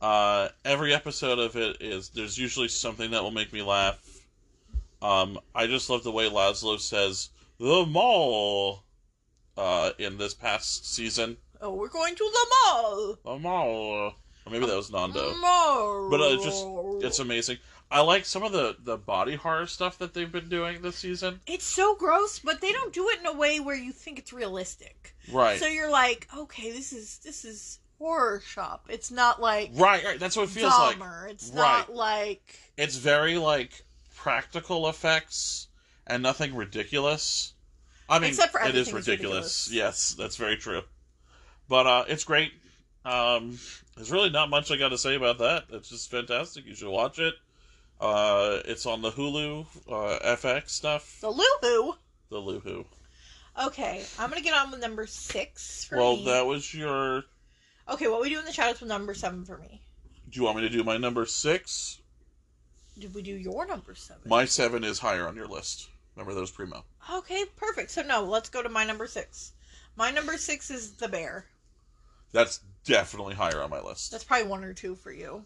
Uh, every episode of it is there's usually something that will make me laugh. Um, I just love the way Laszlo says the mall uh, in this past season. Oh, we're going to the mall. The mall. Or maybe that was Nandor. Mall. But uh, it's just it's amazing. I like some of the the body horror stuff that they've been doing this season. It's so gross, but they don't do it in a way where you think it's realistic. Right. So you're like, okay, this is this is horror shop. It's not like right, right. That's what it feels like. It's Right. not like It's very like practical effects and nothing ridiculous. I mean, Except for it is ridiculous. ridiculous. Yes, that's very true. But uh, it's great. Um, there's really not much I got to say about that. It's just fantastic. You should watch it. Uh, it's on the Hulu uh, FX stuff. the Luhu. The Luhu. Okay, I'm gonna get on with number six for Well, me. that was your. Okay, what we do in the shadows with number seven for me. Do you want me to do my number six? Did we do your number seven? My seven is higher on your list. Remember those primo. Okay, perfect. So no, let's go to my number six. My number six is the bear. That's definitely higher on my list. That's probably one or two for you.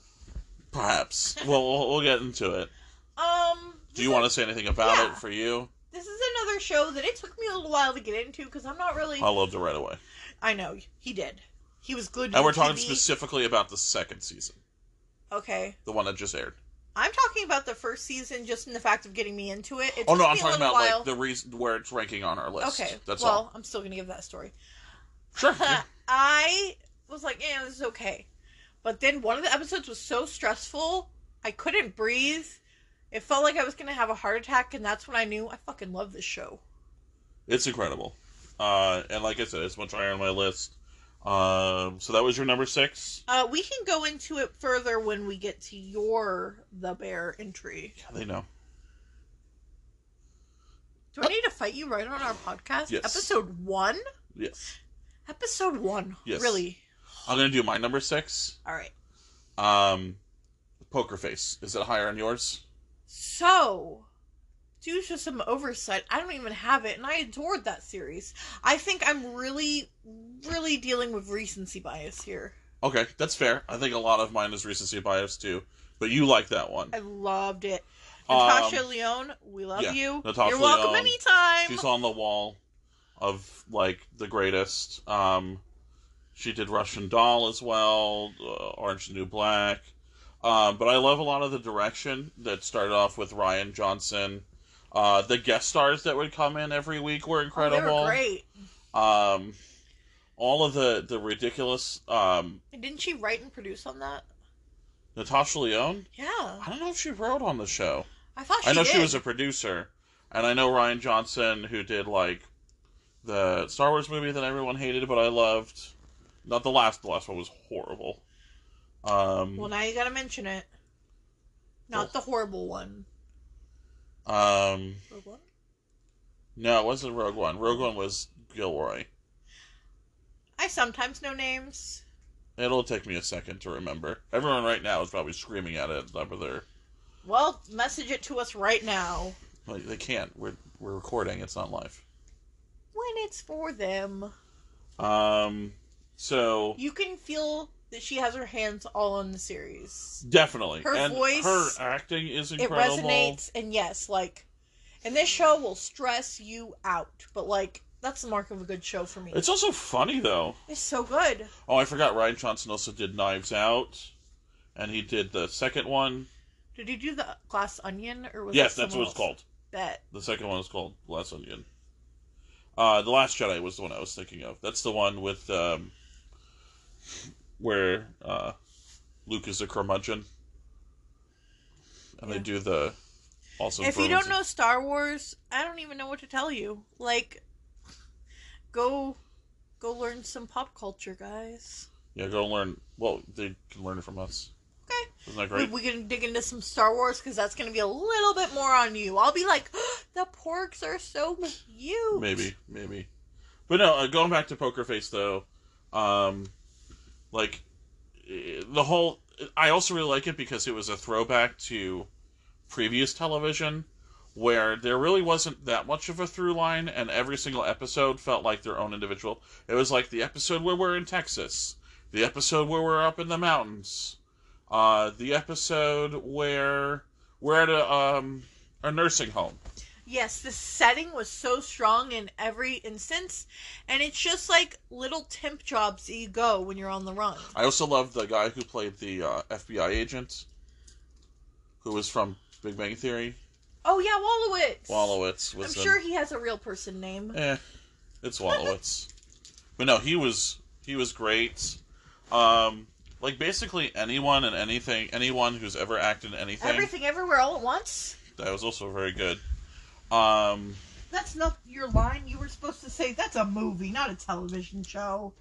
Perhaps. well, we'll, we'll get into it. Um. Do you want to say anything about Yeah. it for you? This is another show that it took me a little while to get into because I'm not really. I loved it right away. I know he did. He was good. And we're to talking TV. specifically about the second season, Okay, the one that just aired. I'm talking about the first season, just in the fact of getting me into it. it Oh no, I'm talking about while. like the reason where it's ranking on our list. Okay, that's well, all. I'm still gonna give that story. Sure. I was like, yeah, this is okay. But then one of the episodes was so stressful, I couldn't breathe. It felt like I was gonna have a heart attack, and that's when I knew I fucking love this show. It's incredible. Uh, and like I said, it's much higher on my list. Um, so that was your number six. Uh, we can go into it further when we get to your the bear entry. Yeah, they know. Do I need to fight you right on our podcast? Yes. Episode one. Yes. Episode one. Yes. Really. I'm gonna do my number six. All right. Um, Poker Face. Is it higher on yours? So, due to some oversight, I don't even have it, and I adored that series. I think I'm really, really dealing with recency bias here. Okay, that's fair. I think a lot of mine is recency bias too. But you like that one. I loved it. Um, Natasha Lyonne, we love yeah, you. Natasha You're welcome anytime. She's on the wall of like the greatest. Um, she did Russian Doll as well, uh, Orange is New Black. Um, but I love a lot of the direction that started off with Rian Johnson. Uh, the guest stars that would come in every week were Oh, incredible. they were great. Um, all of the the ridiculous. Um, didn't she write and produce on that? Natasha Lyonne. Yeah, I don't know if she wrote on the show. I thought she I know did. she was a producer, and I know Rian Johnson who did like the Star Wars movie that everyone hated, but I loved. Not the last. The last one was horrible. Um, Well, now you gotta mention it. Not Well- the horrible one. um, Rogue One? no, it wasn't Rogue One. Rogue One was Gilroy. I sometimes know names. It'll take me a second to remember. Everyone right now is probably screaming at it over there. Well, message it to us right now Like, they can't. We're we're recording. It's not live. when it's for them. Um, so You can feel that she has her hands all on the series. definitely, Her and voice- her acting is incredible. It resonates, and yes, like, and this show will stress you out, but like, that's the mark of a good show for me. It's also funny though. It's so good. Oh, I forgot. Rian Johnson also did Knives Out, and he did the second one. Did he do the Glass Onion, or was yes, that's what it's called. Bet. The second one is called Glass Onion. Uh, the Last Jedi was the one I was thinking of. That's the one with um, where uh, Luke is a curmudgeon, and they do the awesome. if you don't know Star Wars, I don't even know what to tell you. Like, go, go learn some pop culture, guys. yeah, go learn. Well, they can learn it from us. Okay. Isn't that We, great? we can dig into some Star Wars because that's going to be a little bit more on you. I'll be like, the porgs are so cute. Maybe, maybe. But no, uh, going back to Poker Face though, um, like eh, the whole. I also really like it because it was a throwback to previous television, where there really wasn't that much of a through line, and every single episode felt like their own individual. It was like the episode where we're in Texas, the episode where we're up in the mountains, uh, the episode where we're at a um, a nursing home. Yes, the setting was so strong in every instance, and it's just like little temp jobs that you go when you're on the run. I also love the guy who played the uh, FBI agent, who was from Big Bang Theory. Oh yeah, Wolowitz. Wolowitz I'm was. in- sure he has a real person name. Eh, it's Wolowitz. but no, he was he was great. Um, like basically anyone and anything, anyone who's ever acted in anything, Everything Everywhere All at Once. that was also very good. Um, That's not your line. You were supposed to say that's a movie, not a television show.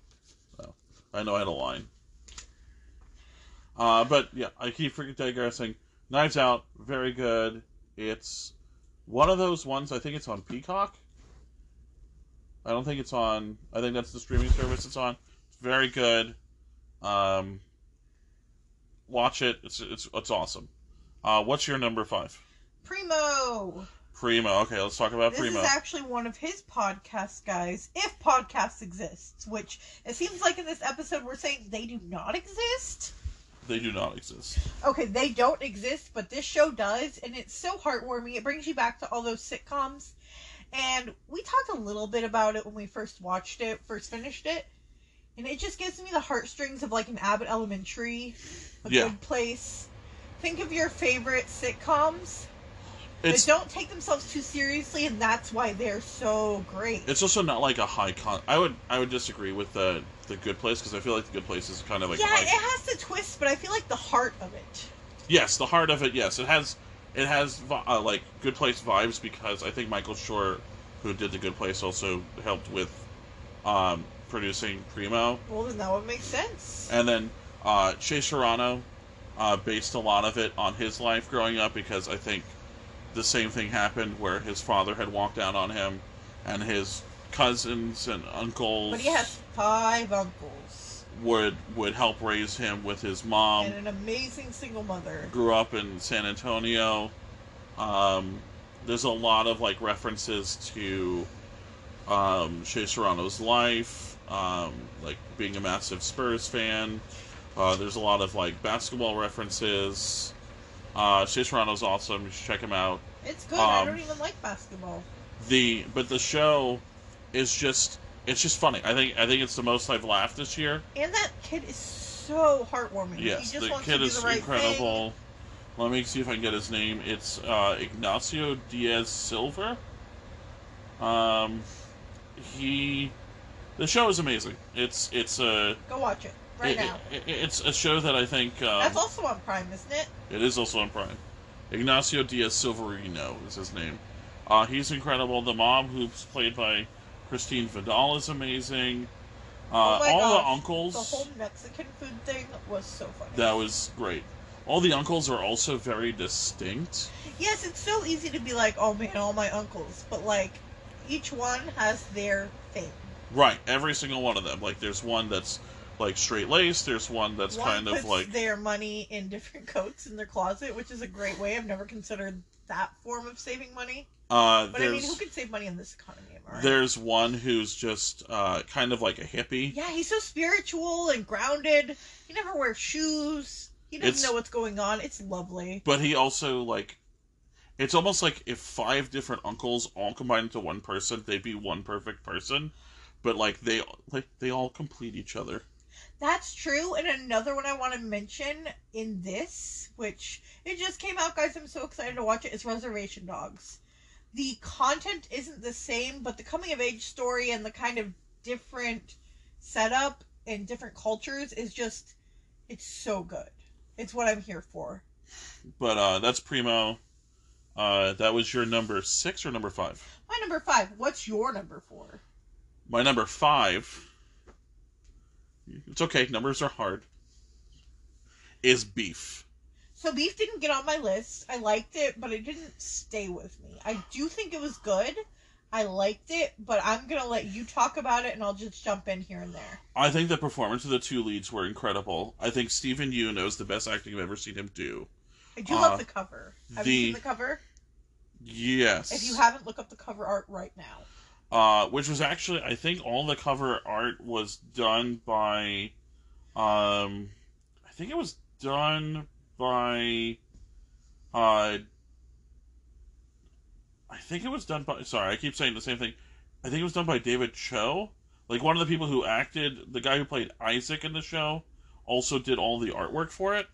I know I had a line. Uh, but yeah, I keep freaking digressing. Knives Out, very good. It's one of those ones. I think it's on Peacock. I don't think it's on. I think that's the streaming service it's on. It's very good. Um, watch it. It's it's it's awesome. Uh, what's your number five? Primo. Primo. Okay, let's talk about This Primo. is actually one of his podcast guys. If podcasts exists, which it seems like in this episode we're saying they do not exist. They do not exist. Okay, they don't exist, but this show does, and it's so heartwarming. It brings you back to all those sitcoms. And we talked a little bit about it when we first watched it, first finished it. And it just gives me the heartstrings of like an Abbott Elementary, a Yeah. good place. Think of your favorite sitcoms It's that don't take themselves too seriously, and that's why they're so great. It's also not like a high con. I would I would disagree with the the Good Place because I feel like the Good Place is kind of like yeah, high. it has the twist, but I feel like the heart of it. yes, the heart of it. Yes, it has it has uh, like Good Place vibes because I think Michael Schur, who did the Good Place, also helped with um, producing Primo, Well, then that would make sense. and then uh, Shea Serrano uh, based a lot of it on his life growing up because I think the same thing happened where his father had walked out on him, and his cousins and uncles. But he has five uncles would would help raise him with his mom. and an amazing single mother. Grew up in San Antonio. Um, there's a lot of like references to um, Shea Serrano's life, um, like being a massive Spurs fan. Uh, there's a lot of like basketball references. Uh, Shea Serrano's awesome. You should check him out. It's good. I Um, don't even like basketball. The but the show is just it's just funny. I think I think it's the most I've laughed this year. And that kid is so heartwarming. Yes, he just the wants kid is the right incredible. Let me see if I can get his name. It's uh, Ignacio Diaz Silver. Um, he, the show is amazing. It's it's a Thing. Go watch it right it- now. it- it's a show that I think um, That's also on Prime, isn't it? it is also on Prime. Ignacio Diaz Silverino is his name. Uh, he's incredible. The mom, who's played by Christina Vidal, is amazing. Uh, oh my all gosh, the uncles. The whole Mexican food thing was so funny. That was great. All the uncles are also very distinct. Yes, it's so easy to be like, oh man, all my uncles, but like, each one has their thing. Right, every single one of them. Like, there's one that's like straight laced. There's one that's one kind of like their money in different coats in their closet, which is a great way. I've never considered that form of saving money. uh, But I mean, who can save money in this economy? Right? there's one who's just uh, kind of like a hippie. Yeah, he's so spiritual and grounded. He never wears shoes. He doesn't It's- know what's going on. It's lovely. But he also like, it's almost like if five different uncles all combined into one person, they'd be one perfect person. But like they like they all complete each other. That's true. And another one I want to mention in this, which it just came out, guys. I'm so excited to watch it. Is Reservation Dogs. The content isn't the same, but the coming of age story and the kind of different setup and different cultures is just, it's so good. It's what I'm here for. But uh, that's primo. Uh, that was your number six or number five? My number five. What's your number four? My number five. It's okay. Numbers are hard. Is beef. So beef didn't get on my list. I liked it, but it didn't stay with me. I do think it was good. I liked it, but I'm gonna let you talk about it, and I'll just jump in here and there. I think the performance of the two leads were incredible. I think Steven Yeun's the best acting I've ever seen him do. I do Uh, love the cover. Have the- you seen the cover? Yes. If you haven't, look up the cover art right now. Uh, which was actually I think all the cover art was done by, um, I think it was done by, uh, I think it was done by. Sorry, I keep saying the same thing. I think it was done by David Choe. Like one of the people who acted, the guy who played Isaac in the show, also did all the artwork for it.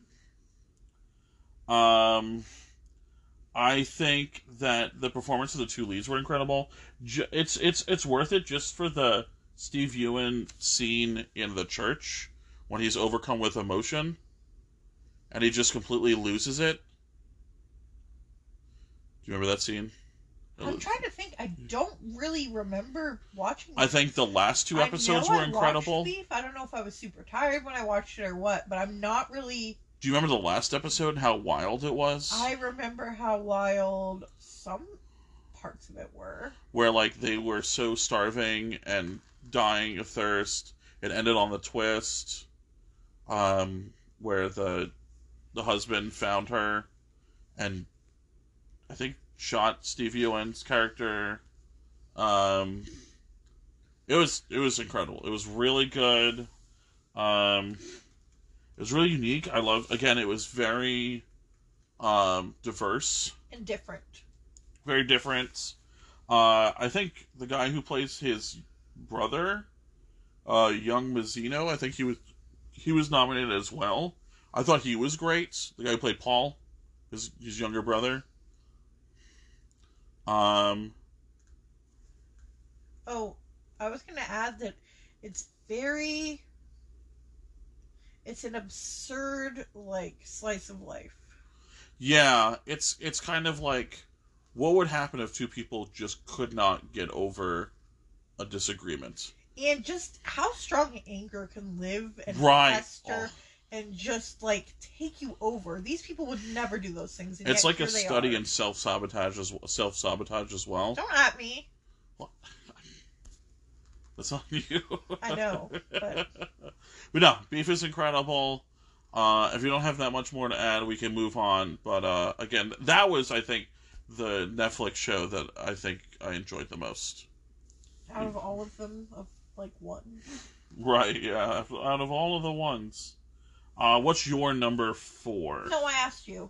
Um, I think that the performance of the two leads were incredible. It's it's it's worth it just for the Steven Yeun scene in the church when he's overcome with emotion, and he just completely loses it. Do you remember that scene? I'm trying to think. I don't really remember watching. I think the last two episodes were I incredible. I don't know if I was super tired when I watched it or what, but I'm not really. Do you remember the last episode? and How wild it was. I remember how wild some parts of it were. where like they were so starving and dying of thirst. It ended on the twist, um, where the the husband found her, and I think shot Steven Yeun's character. Um, it was it was incredible. It was really good. Um, it was really unique. I love again. It was very um, diverse And different. very different. Uh, I think the guy who plays his brother, uh, Young Mazino, I think he was he was nominated as well. I thought he was great. The guy who played Paul, his his younger brother. Um, Oh, I was gonna add that it's very. It's an absurd like slice of life. yeah, it's it's kind of like what would happen if two people just could not get over a disagreement. and just how strong anger can live and Right. fester Oh. and just like take you over. These people would never do those things. It's like a study are. in self sabotage as well, self sabotage as well. Don't at me. What? That's on you. I know, but But no, beef is incredible. Uh, if you don't have that much more to add, we can move on. But uh, again, that was, I think, the Netflix show that I think I enjoyed the most. out of all of them, of like one. Right? Yeah. Out of all of the ones, uh, what's your number four? No, I asked you.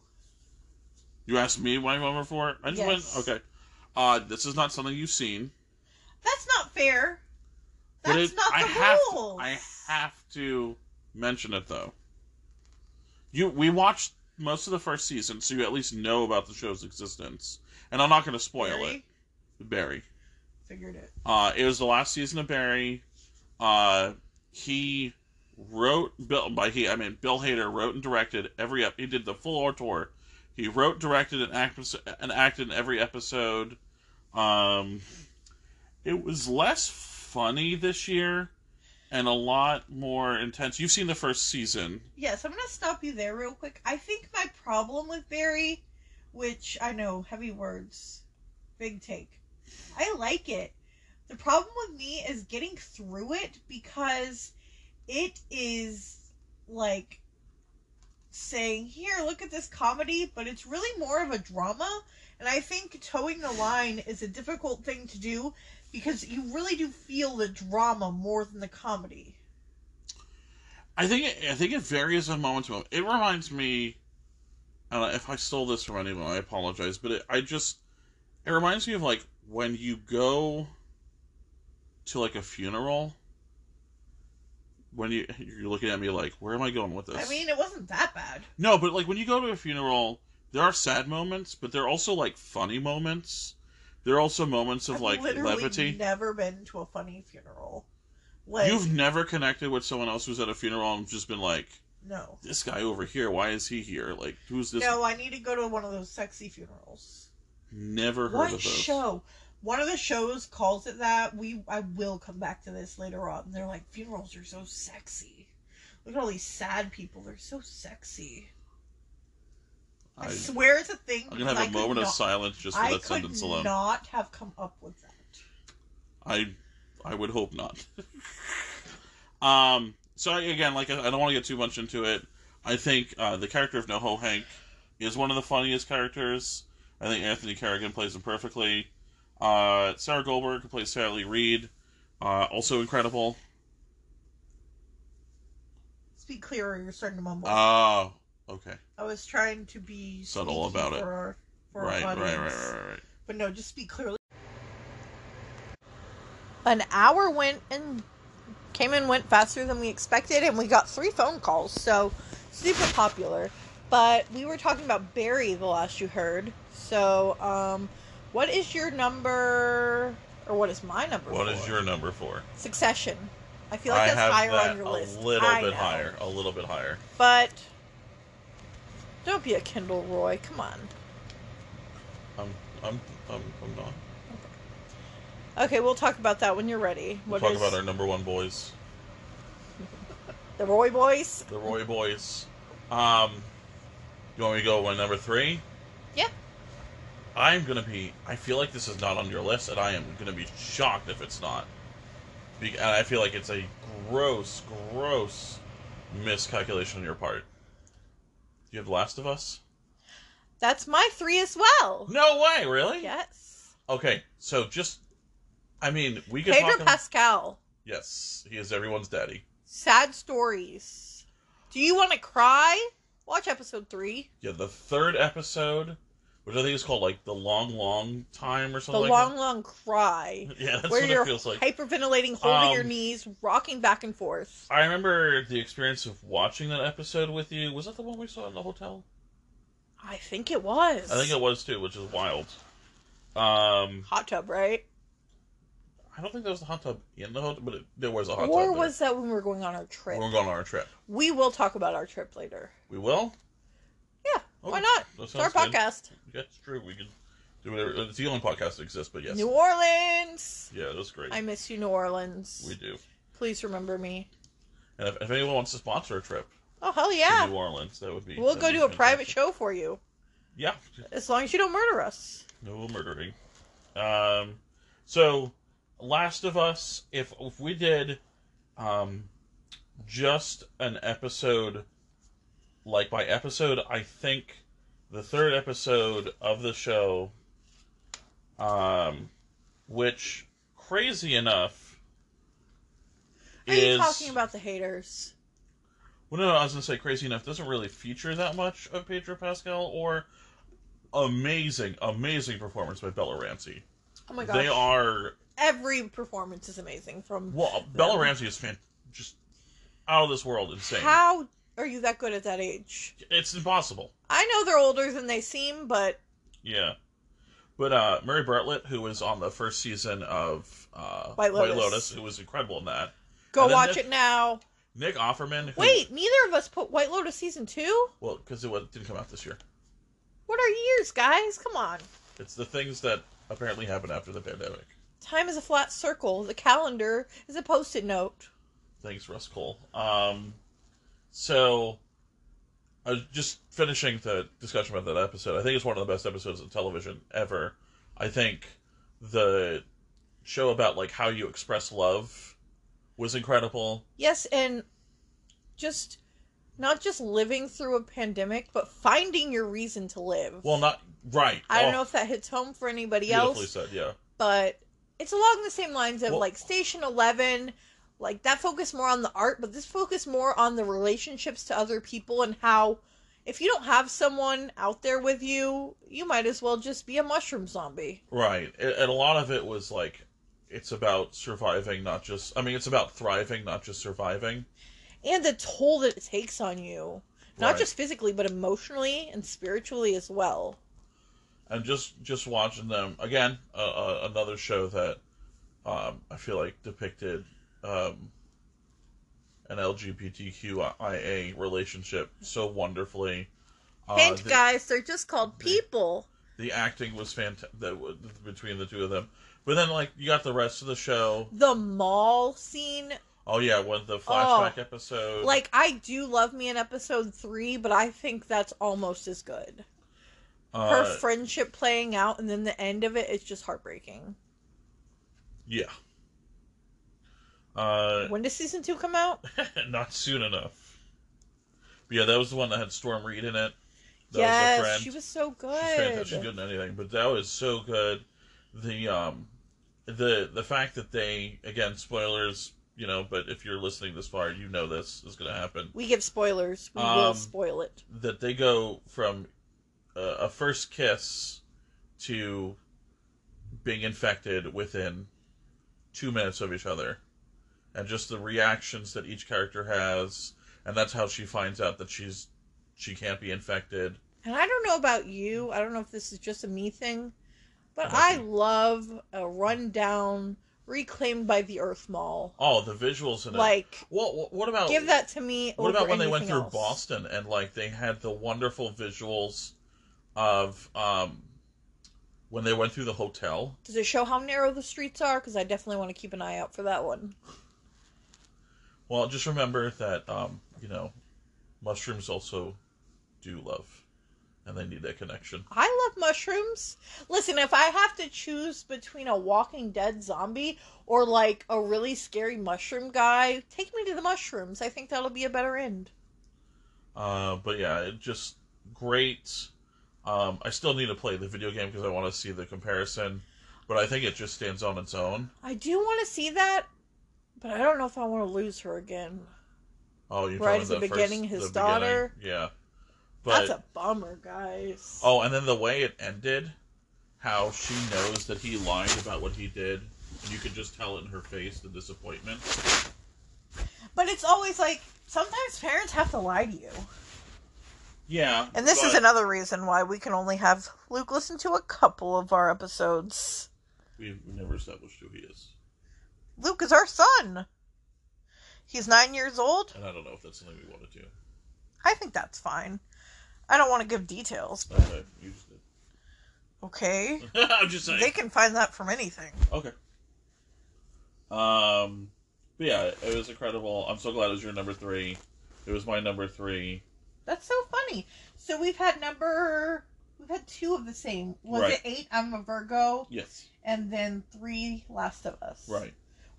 You asked me my number four. I just Yes. went. Okay. Uh, this is not something you've seen. That's not fair. But That's it- not the I have to- I have to mention it though. You we watched most of the first season, so you at least know about the show's existence. And I'm not going to spoil Barry? it. Barry. Figured it. Uh, it was the last season of Barry. Uh, he wrote Bill by he I mean Bill Hader wrote and directed every up. he did the full tour. He wrote, directed, and acted and acted in every episode. Um, it was less funny this year and a lot more intense. You've seen the first season. Yes, I'm gonna stop you there real quick. I think my problem with Barry, which I know heavy words, big take. I like it. The problem with me is getting through it because it is like saying, "Here, look at this comedy," but it's really more of a drama. And I think towing the line is a difficult thing to do because you really do feel the drama more than the comedy. I think it, I think it varies on moment to moment. It reminds me, and if I stole this from anyone, I apologize. But it, I just it reminds me of like when you go to like a funeral. When you you're looking at me like, where am I going with this? I mean, it wasn't that bad. no, but like when you go to a funeral, there are sad moments, but there are also like funny moments. There are also moments of I've like literally levity. never been to a funny funeral. Like, You've never connected with someone else who's at a funeral and just been like, no, this guy over here, why is he here? Like, who's this? no. I need to go to one of those sexy funerals. Never heard What of those. show? One of the shows calls it that. We I will come back to this later on. They're like funerals are so sexy. Look at all these sad people. They're so sexy. I, I, swear it's a thing. I'm gonna have a I could moment of not- silence just for I that could sentence alone. not have come up with that. I, I would hope not. um. So I, again, like I I don't want to get too much into it. I think uh, the character of NoHo Hank is one of the funniest characters. I think Anthony Carrigan plays him perfectly. Uh, Sarah Goldberg who plays Sally Reed, uh, also incredible. Speak clearer. You're starting to mumble. Oh, okay. I was trying to be Subtle sneaky about it. Our, for Right, our right, right, right, right, right. But no, just speak clearly. An hour went and came and went faster than we expected, and we got three phone calls, so super popular. But we were talking about Barry the last you heard. So, um, what is your number, or what is my number? What for? is your number for? Succession? I feel like I that's have higher that on your a list. A little I bit know. higher. A little bit higher. But don't be a Kendall Roy. Come on. I'm I'm I'm, I'm not. Okay, we'll talk about that when you're ready. We'll What talk is- about our number one boys, the Roy boys? the Roy boys. Um, you want me to go with number three? Yeah. I'm gonna be. I feel like this is not on your list, and I am gonna be shocked if it's not. Be- and I feel like it's a gross, gross miscalculation on your part. You have Last of Us? That's my three as well. No way, really? Yes. Okay, so just, I mean, we could Pedro talk. Pascal. yes, he is everyone's daddy. Sad stories. Do you want to cry? Watch episode three. Yeah, the third episode, which I think is called like the long, long time or The something. like long, long cry. Yeah, that's where what you're it feels like. hyperventilating, holding your Um, knees, rocking back and forth. I remember the experience of watching that episode with you. Was that the one we saw in the hotel? I think it was. I think it was too, which is wild. Um, Hot tub, right? I don't think there was a hot tub in the hotel, but it, there was a hot or tub. Or was that when we were going on our trip? there. we were going on our trip? We will talk about our trip later. We will. Yeah, why not? that It's our good. podcast. It's true. We can do whatever. It's the only podcast that exists, but yes, New Orleans. yeah, that's great. I miss you, New Orleans. we do. Please remember me. And if, if anyone wants to sponsor a trip Oh hell to yeah! New Orleans, that would be. We'll that'd go be do a private fantastic. show for you, Yeah, as long as you don't murder us. no murdering. Um, so Last of Us, if if we did, um, just an episode, like by episode, I think the third episode of the show, um, which crazy enough Are is you talking about the haters? Well, no, no, I was gonna say crazy enough doesn't really feature that much of Pedro Pascal or amazing, amazing performance by Bella Ramsey. Oh my gosh! They are Every performance is amazing. From well, Bella Ramsey is fan, just out of this world insane. how are you that good at that age? It's impossible. I know they're older than they seem, but Yeah, but uh, Murray Bartlett, who was on the first season of uh, White Lotus. who was incredible in that. go watch the- it now. Nick Offerman. Who, Wait, neither of us put White Lotus season two. well, because it was, didn't come out this year. What are years, guys? Come on. It's the things that apparently happened after the pandemic. Time is a flat circle. The calendar is a post-it note. Thanks, Rust Cohle. Um, so, I was just finishing the discussion about that episode. I think it's one of the best episodes of television ever. I think the show about like how you express love was incredible. Yes, and just not just living through a pandemic, but finding your reason to live. Well, not right. I don't Oh, know if that hits home for anybody beautifully else, said. Yeah. but it's along the same lines of Well- like Station Eleven. Like that focus more on the art, but this focus more on the relationships to other people and how if you don't have someone out there with you, you might as well just be a mushroom zombie. Right. And and a lot of it was like, it's about surviving, not just. I mean, it's about thriving, not just surviving. And the toll that it takes on you. Not Right. just physically, but emotionally and spiritually as well. and just just watching them again uh, uh, another show that um, I feel like depicted um, an LGBTQIA relationship so wonderfully. Uh, Hint, the, guys, they're just called the- people. the acting was fantastic between the two of them. But then, like, you got the rest of the show. The mall scene, Oh yeah, when the flashback episode. like I do love me in episode three, but I think that's almost as good. Her uh, friendship playing out, and then the end of it is just heartbreaking. yeah. Uh, When does season two come out? not soon enough. But yeah, that was the one that had Storm Reid in it. That was yes, friend. she was so good. She's fantastic. She's good in anything, but that was so good. The um, the the fact that they again spoilers, you know, but if you're listening this far, you know this is going to happen. We give spoilers. We will Um, spoil it. That they go from uh, a first kiss to being infected within two minutes of each other, and just the reactions that each character has, and that's how she finds out that she's she can't be infected. And I don't know about you. I don't know if this is just a me thing, but about I love a rundown, reclaimed by the Earth Mall. Oh, the visuals in it. Like, what? About give that to me. What about when they went through else. Boston and like they had the wonderful visuals of um when they went through the hotel? Does it show how narrow the streets are? Because I definitely want to keep an eye out for that one. Well, just remember that um, you know, mushrooms also do love and they need that connection. I love mushrooms. Listen, if I have to choose between a Walking Dead zombie or like a really scary mushroom guy, take me to the mushrooms. I think that'll be a better end. Uh, but yeah, it just great. Um, I still need to play the video game because I want to see the comparison, but I think it just stands on its own. I do want to see that, but I don't know if I want to lose her again. Oh, you're Right talking at the the first- beginning, his the beginning. daughter. Yeah, but That's a bummer, guys. Oh, and then the way it ended, how she knows that he lied about what he did, and you could just tell it in her face the disappointment. But it's always like sometimes parents have to lie to you. Yeah, And this is another reason why we can only have Luke listen to a couple of our episodes. We've never established who he is, Luke is our son. He's nine years old. and I don't know if that's something we want to do. I think that's fine. I don't want to give details. Okay, you just did. Okay. I'm just saying. They can find that from anything. Okay. Um, but yeah, it was incredible. I'm so glad it was your number three. It was my number three. That's so funny. So we've had number we've had two of the same. Was Right. it eight? I'm a Virgo, Yes. and then three Last of Us. Right.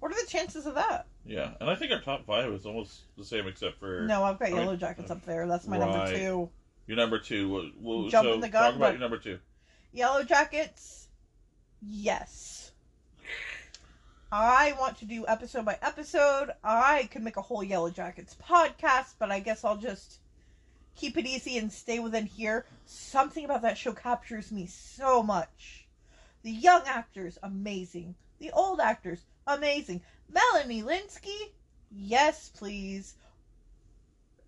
What are the chances of that? Yeah, and I think our top five is almost the same except for No, I've got I mean, Yellow Jackets uh, up there. That's my number two. your number two. What, what, Jumping so the gun, talk about your number two. Yellow Jackets, yes. I want to do episode by episode. I could make a whole Yellow Jackets podcast, but I guess I'll just keep it easy and stay within here. Something about that show captures me so much. The young actors, amazing. The old actors, amazing. Melanie Lynskey, yes, please.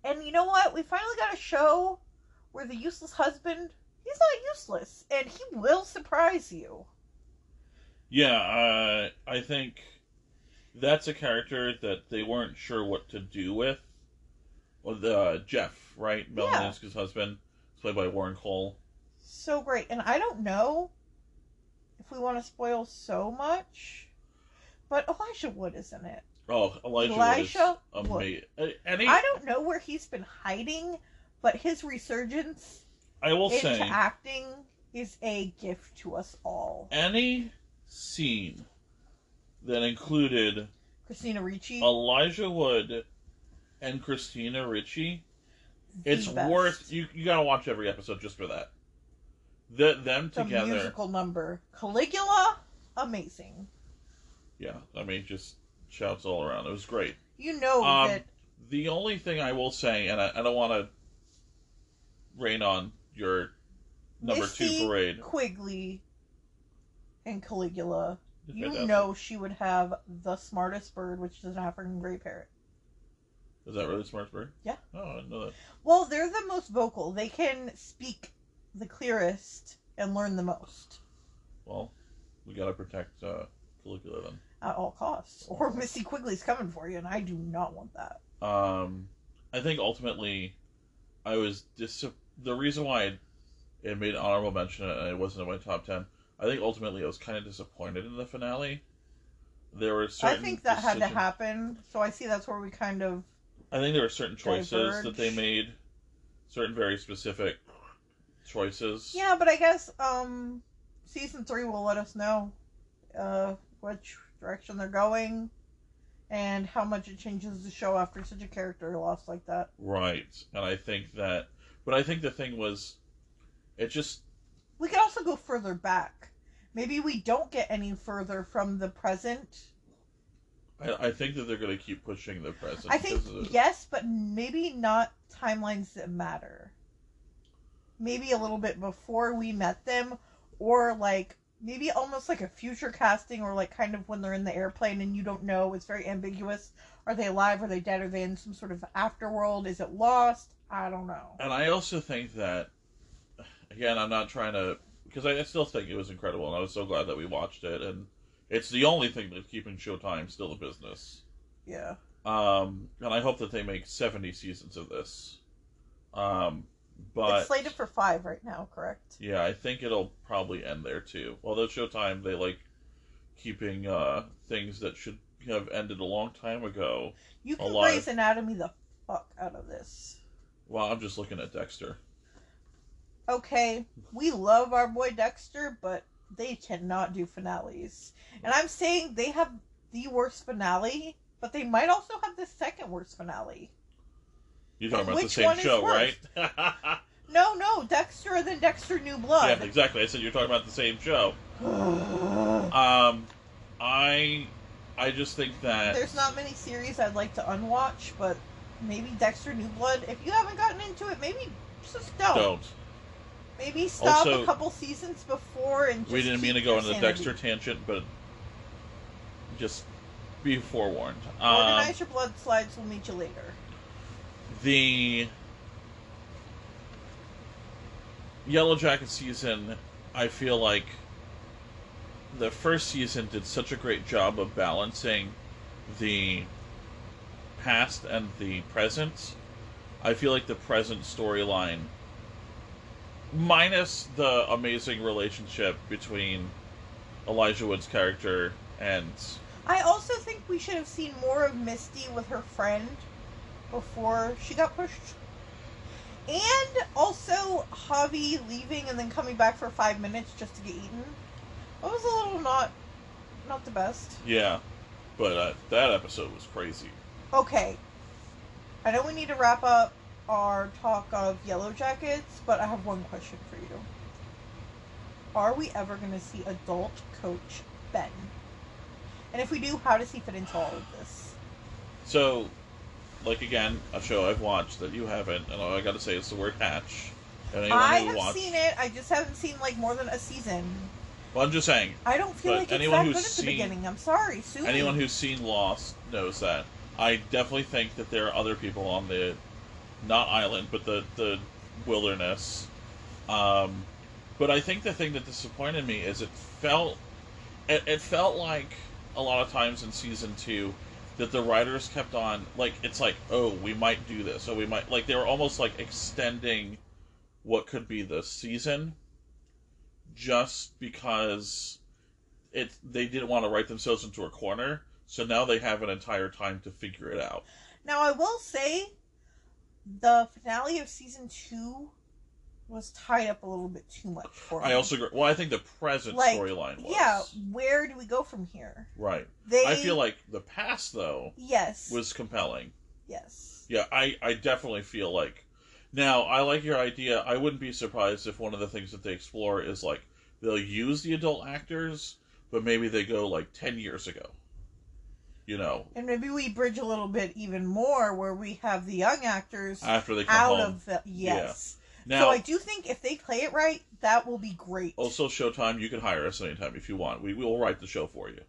And you know what? We finally got a show where the useless husband he's not useless and he will surprise you Yeah, uh, I think that's a character that they weren't sure what to do with. Well, the uh, Jeff, right? Melanie Yeah. Lynskey's husband, played by Warren Kole. so great and i don't know if we want to spoil so much but elijah wood is in it Oh, Elijah, Elijah Wood Wood. is amazing. And he, i don't know where he's been hiding but his resurgence I will into say, acting is a gift to us all any scene that included christina ricci Elijah Wood and Christina Ricci, the it's best. worth you. You gotta watch every episode just for that. The, them the together, musical number caligula amazing yeah. I mean, just shouts all around. It was great. you know Um, that The only thing I will say, and I, I don't want to rain on your number Misty two parade. quigley and caligula you Fantastic. know she would have the smartest bird, which is an African gray parrot. Is that really smart bird? Yeah. Oh, I know that. Well, they're the most vocal. They can speak the clearest and learn the most Well, we gotta protect uh, Caligula then. At all costs. Or Missy Quigley's coming for you, and I do not want that. Um, I think ultimately, I was dis. The reason why it, made honorable mention and it wasn't in my top ten. I think ultimately I was kind of disappointed in the finale. There were certain. I think that had to happen, so I see that's where we kind of. I think there were certain choices that they made, certain very specific choices. Yeah, but I guess um, season three will let us know uh, which direction they're going and how much it changes the show after such a character loss like that. Right, and I think that, but I think the thing was, it just We could also go further back. Maybe we don't get any further from the present. I, I think that they're going to keep pushing the present. I think yes, but maybe not timelines that matter. Maybe a little bit before we met them, or like maybe almost like a future casting or like kind of when they're in the airplane and you don't know it's very ambiguous. Are they alive? Are they dead? Are they in some sort of afterworld? Is it lost? I don't know. And I also think that, again, I'm not trying to, because I still think it was incredible, and I was so glad that we watched it, and it's the only thing that's keeping Showtime still in business. yeah. Um, and I hope that they make 70 seasons of this. Um, but it's slated for five right now correct yeah, I think it'll probably end there too. Although Showtime, they like keeping uh, things that should have ended a long time ago. you can Alive. Grey's Anatomy the fuck out of this Well, I'm just looking at Dexter. okay we love our boy dexter but they cannot do finales and i'm saying they have the worst finale but they might also have the second worst finale You're talking about the same show, right? no no dexter and then dexter new Blood. yeah, exactly. I said you're talking about the same show. Um, I, I just think that There's not many series I'd like to unwatch, but maybe Dexter New Blood. If you haven't gotten into it, maybe just don't. don't. Maybe stop Also- a couple seasons before and just we didn't mean to keep go your into the sanity. Dexter tangent, but just be forewarned. Um, Organize your blood slides. We'll meet you later. The Yellow Jacket season, I feel like the first season did such a great job of balancing the past and the present. I feel like the present storyline, minus the amazing relationship between Elijah Wood's character and I also think we should have seen more of Misty with her friend before she got pushed. And also Javi leaving and then coming back for five minutes just to get eaten. That was a little not not the best. yeah, but uh, that episode was crazy. Okay. I know we need to wrap up our talk of Yellow Jackets, but I have one question for you. Are we ever going to see adult coach Ben? And if we do, how does he fit into all of this? So, like again, a show I've watched that you haven't, and all I got to say is the word hatch. And I have watched, seen it. I just haven't seen like more than a season. well, I'm just saying, I don't feel like it's anyone that who's good at the seen- beginning. I'm sorry, Sue. anyone who's seen Lost knows that. I definitely think that there are other people on the, not island, but the the wilderness. Um, but I think the thing that disappointed me is it felt, it, it felt like a lot of times in season two that the writers kept on like it's like oh we might do this oh we might like they were almost like extending what could be the season just because it they didn't want to write themselves into a corner so now they have an entire time to figure it out. Now, I will say the finale of season two was tied up a little bit too much for me. i also agree well i think the present Like, storyline was Yeah, where do we go from here? right They i feel like the past though yes, was compelling yes. Yeah, I, I definitely feel like. Now, I like your idea. I wouldn't be surprised if one of the things that they explore is like they'll use the adult actors, but maybe they go like 10 years ago. You know, And maybe we bridge a little bit even more where we have the young actors after they come out home. of the yes. Now, so I do think if they play it right, that will be great. also Showtime, you can hire us anytime if you want. We will write the show for you.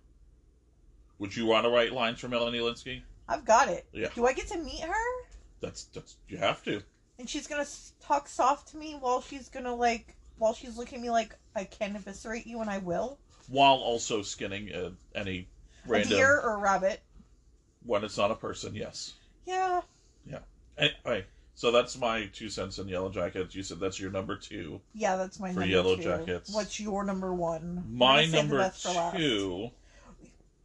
Would you want to write lines for Melanie Lynskey? I've got it. Yeah. Do I get to meet her? That's that's you have to. And she's gonna talk soft to me while she's gonna like while she's looking at me like I can eviscerate you and I will. While also skinning uh, any A deer or a rabbit. when it's not a person. Yes. Yeah. Yeah. Anyway, so that's my two cents in Yellow Jackets. You said that's your number two. Yeah, that's my For number Yellow two. Jackets. What's your number one? My gonna save the number best for last. two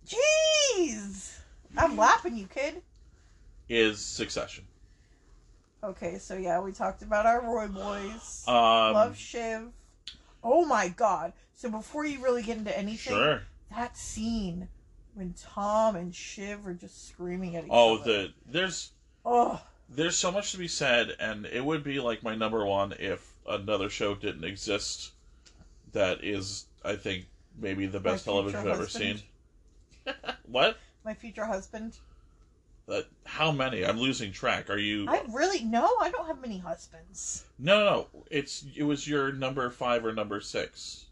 Jeez! I'm laughing, you kid. is Succession. Okay, so yeah, we talked about our Roy boys. Um, Love Shiv. Oh my god. So before you really get into anything, sure. that scene when Tom and Shiv are just screaming at each Oh, other. Oh, the there's Oh, there's so much to be said, and it would be like my number one if another show didn't exist. That is, I think, maybe the best television I've ever husband. seen. what? my future husband. Uh, how many? I'm losing track. Are you? I really no, I don't have many husbands. No, no, no. It's it was your number five or number six.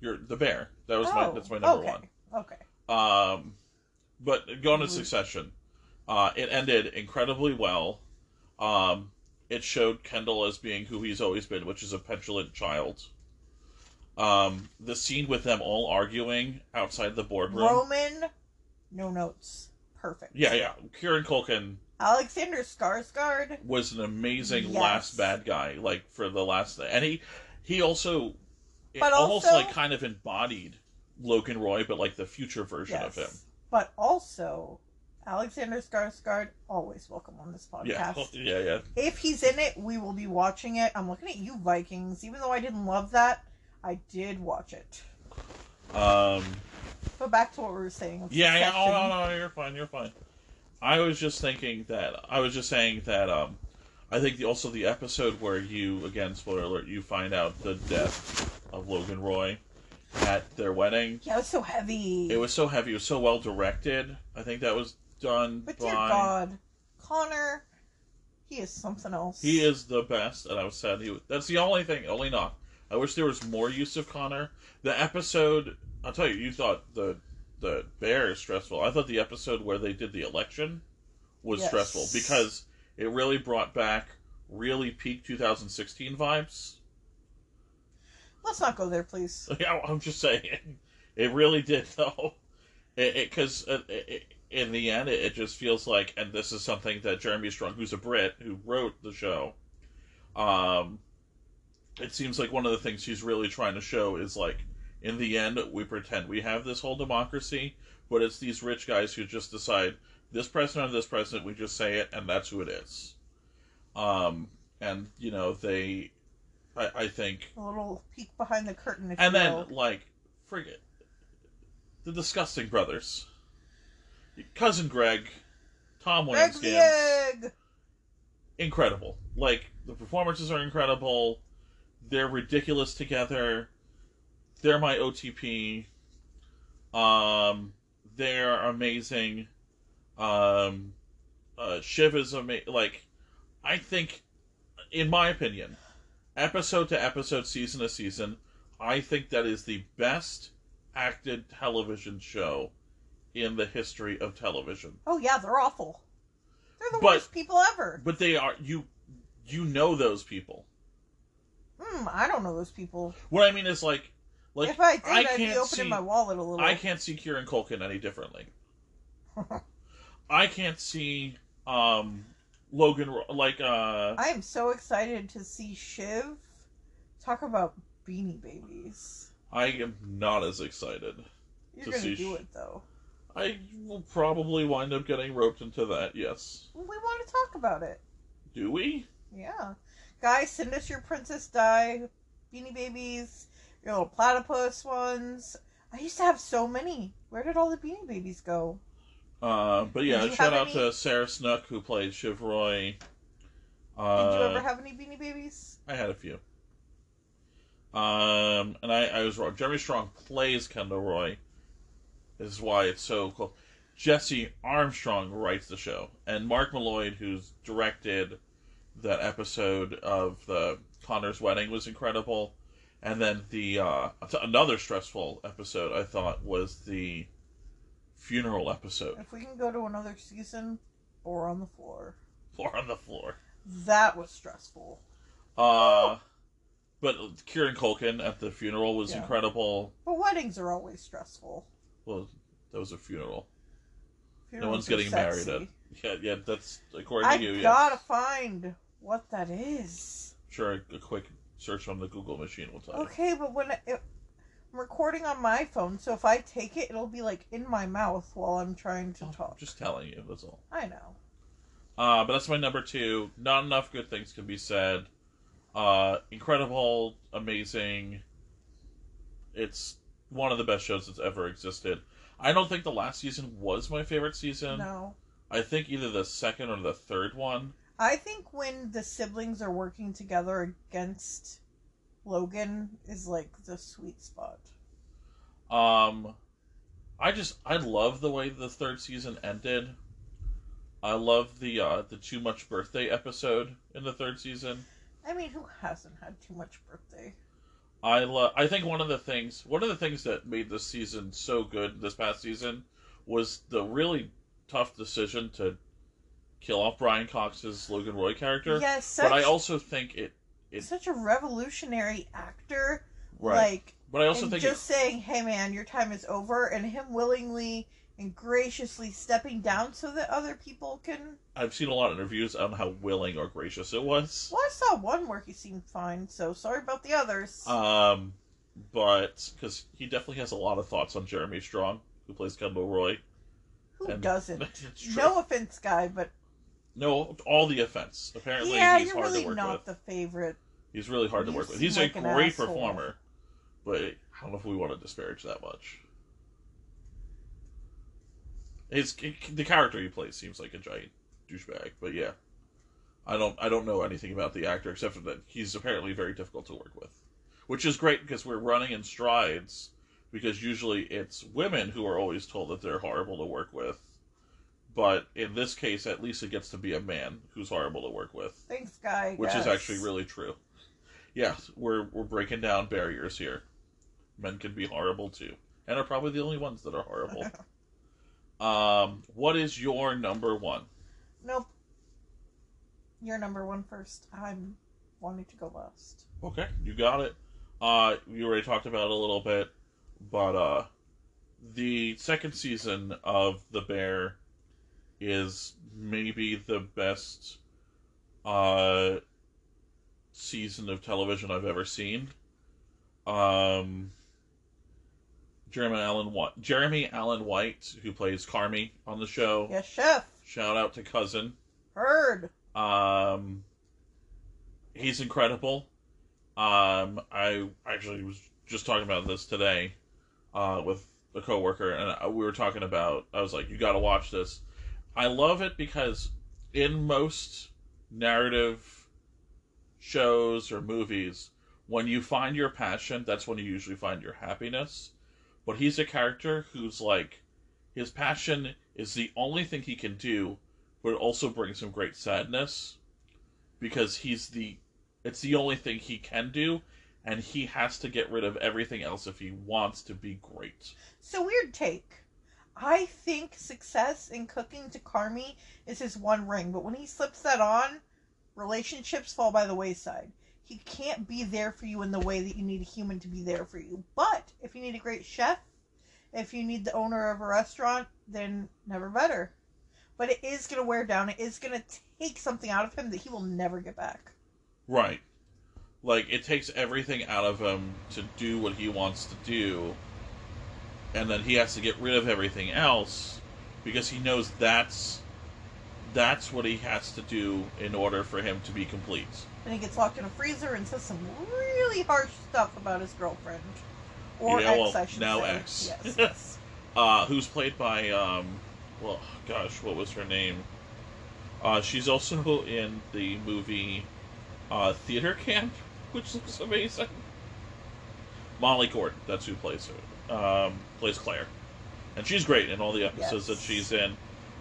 You're the bear. That was my Oh, that's my number okay. Okay. Um, but going to Mhm. Succession, uh, it ended incredibly well. Um, it showed Kendall as being who he's always been, which is a petulant child. Um, the scene with them all arguing outside the boardroom. Roman, no notes. Perfect. Yeah, yeah. Kieran Culkin Alexander Skarsgård. was an amazing Yes. last bad guy, like for the last, and he he also, But almost also- like kind of embodied Logan Roy, but like the future version Yes. of him. But also, Alexander Skarsgård, always welcome on this podcast. yeah, yeah. yeah. If he's in it, we will be watching it. I'm looking at you, Vikings. Even though I didn't love that, I did watch it. Um, But back to what we were saying. yeah, yeah. Oh no, no, you're fine, you're fine. I was just thinking that I was just saying that um, I think the, also the episode where you again spoiler alert you find out the death of Logan Roy at their wedding. Yeah, it was so heavy. It was so heavy. It was so well directed. I think that was done But by. dear God, Connor, he is something else. He is the best, and I was sad he. Was, That's the only thing, only not. I wish there was more use of Connor. The episode, I'll tell you, you thought the the bear is stressful. I thought the episode where they did the election was Yes. stressful because it really brought back really peak 2016 vibes. Let's not go there, please. Yeah, I'm just saying, it really did though. It because uh, it, it, it, in the end, it, it just feels like, and this is something that Jeremy Strong, who's a Brit who wrote the show, um, it seems like one of the things he's really trying to show is like, in the end, we pretend we have this whole democracy, but it's these rich guys who just decide this president or this president, we just say it, and that's who it is. Um, and you know they, I, I think A little peek behind the curtain, if and then, like, frigate. The Disgusting Brothers. Cousin Greg, Tom Greg Wayans, egg. incredible. Like, the performances are incredible. They're ridiculous together. They're my OTP. Um, they're amazing. Um, uh, Shiv is amazing. Like, I think, in my opinion, episode to episode, season to season, I think that is the best acted television show in the history of television. Oh yeah, they're awful. They're the But- worst people ever. But they are you you know those people. Hmm, I don't know those people. What I mean is like like if I did, I would be can't opening see my wallet a little. I can't see Kieran Culkin any differently. I can't see um Logan like uh I am so excited to see Shiv talk about Beanie Babies. I am not as excited. You're To gonna see do it though. I will probably wind up getting roped into that. Yes. We want to talk about it. Do we? Yeah, guys, send us your Princess Di Beanie Babies, your little platypus ones. I used to have so many. Where did all the Beanie Babies go? Uh, but yeah, shout out any- to Sarah Snook who played Shiv Roy. Did Uh, you ever have any Beanie Babies? I had a few. Um, and I, I was wrong. Jeremy Strong plays Kendall Roy. This is why it's so cool. Jesse Armstrong writes the show, and Mark Mylod, who's directed that episode of the Connor's wedding, was incredible. And then the uh, another stressful episode I thought was the funeral episode, If we can go to another season, or on the floor. floor on the floor. That was stressful. Uh, but Kieran Culkin at the funeral was Yeah. incredible. But weddings are always stressful. Well, that was a funeral. no one's getting married sexy. at. Yeah, yeah, that's according I to you. I gotta Yeah, find what that is. sure. A quick search on the Google machine will tell you. Okay, but when it, I'm recording on my phone, so if I take it, it'll be like in my mouth while I'm trying to I'm talk. just telling you. That's all. I know. Uh, but that's my number two. Not enough good things can be said. Uh, incredible, amazing. It's one of the best shows that's ever existed. I don't think the last season was my favorite season. No. I think either the second or the third one. I think when the siblings are working together against Logan is like the sweet spot. Um, I just I love the way the third season ended. I love the uh, the too much birthday episode in the third season. I mean, who hasn't had too much birthday? I lo- I think one of the things one of the things that made this season so good this past season was the really tough decision to kill off Brian Cox's Logan Roy character. Yes, such, but I also think it it- such a revolutionary actor. right. Like, but I also think just saying, "Hey, man, your time is over," and him willingly and graciously stepping down so that other people can. I've seen a lot of interviews on how willing or gracious it was. Well, I saw one where he seemed fine, so sorry about the others. Um, but because he definitely has a lot of thoughts on Jeremy Strong, who plays Kendall Roy. Who and- doesn't? No offense, guy, but No, all the offense. Apparently, yeah, he's you're hard really to work not with. the favorite. He's really hard to You work with. He's like a great performer, but I don't know if we want to disparage that much. His the character he plays seems like a giant douchebag, but yeah, I don't I don't know anything about the actor except for that he's apparently very difficult to work with, which is great because we're running in strides. Because usually it's women who are always told that they're horrible to work with, but in this case, at least it gets to be a man who's horrible to work with Thanks, guy. which is actually really true. Yeah, we're we're breaking down barriers here. Men can be horrible too, and are probably the only ones that are horrible. um, what is your number one? Nope. You're number one first. I'm wanting to go last. Okay, you got it. Uh, you already talked about it a little bit, but uh, the second season of The Bear is maybe the best uh season of television I've ever seen. Um, Jeremy Allen White, Jeremy Allen White, who plays Carmy on the show. Yes, chef. Shout out to cousin. Heard. Um, he's incredible. Um, I actually was just talking about this today, uh, with a coworker, and we were talking about. I was like, "You got to watch this." I love it because in most narrative shows or movies, when you find your passion, that's when you usually find your happiness. But he's a character who's like, his passion is the only thing he can do, but it also brings him great sadness because he's the it's the only thing he can do and he has to get rid of everything else if he wants to be great. So weird take. I think success in cooking to Carmy is his one ring, but when he slips that on, relationships fall by the wayside. He can't be there for you in the way that you need a human to be there for you. But if you need a great chef, if you need the owner of a restaurant, then never better. But it is going to wear down. It is going to take something out of him that he will never get back. Right. Like it takes everything out of him to do what he wants to do and then he has to get rid of everything else because he knows that's that's what he has to do in order for him to be complete. And he gets locked in a freezer and says some really harsh stuff about his girlfriend. Or Yeah, ex, well, I should now say. ex. Yes, yes. uh, who's played by um, well, gosh, what was her name? Uh, she's also in the movie uh, Theater Camp, which looks amazing. Molly Gordon, that's who plays her. Um, plays Claire, and she's great in all the episodes Yes. that she's in.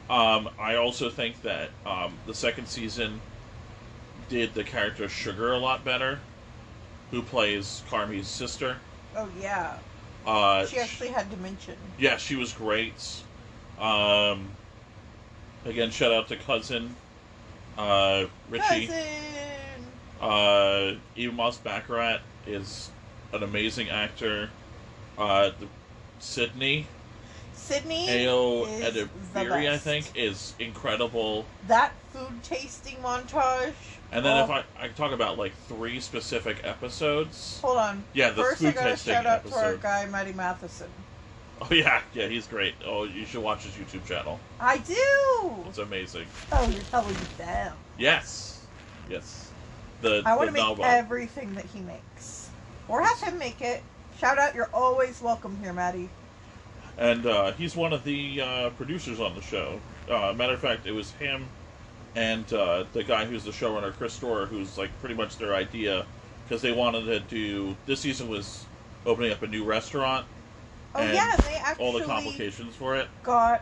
Um, I also think that um, the second season did the character Sugar a lot better, who plays Carmy's sister. Oh yeah. Uh, She actually had dementia. yeah, she was great. Um, again, shout out to cousin uh, Richie. Cousin. Uh, Ebon Moss-Bachrach is an amazing actor. Uh, the, Sydney Sydney the Edebiri, I think, is incredible. That food tasting montage. And then Oh, if I I can talk about like three specific episodes. hold on. Yeah, the First, I food gotta tasting shout out to our guy Matty Matheson. Oh yeah, yeah, he's great. Oh, you should watch his YouTube channel. I do. It's amazing. Oh, you're telling me down. Yes, yes. The I want to make novel. everything that he makes, or have him make it. Shout out! You're always welcome here, Matty. and uh, he's one of the uh, producers on the show. Uh, matter of fact, it was him and uh, the guy who's the showrunner, Chris Storer, who's like pretty much their idea because they wanted to do. This season was opening up a new restaurant. Oh and yeah, they actually all the complications for it. got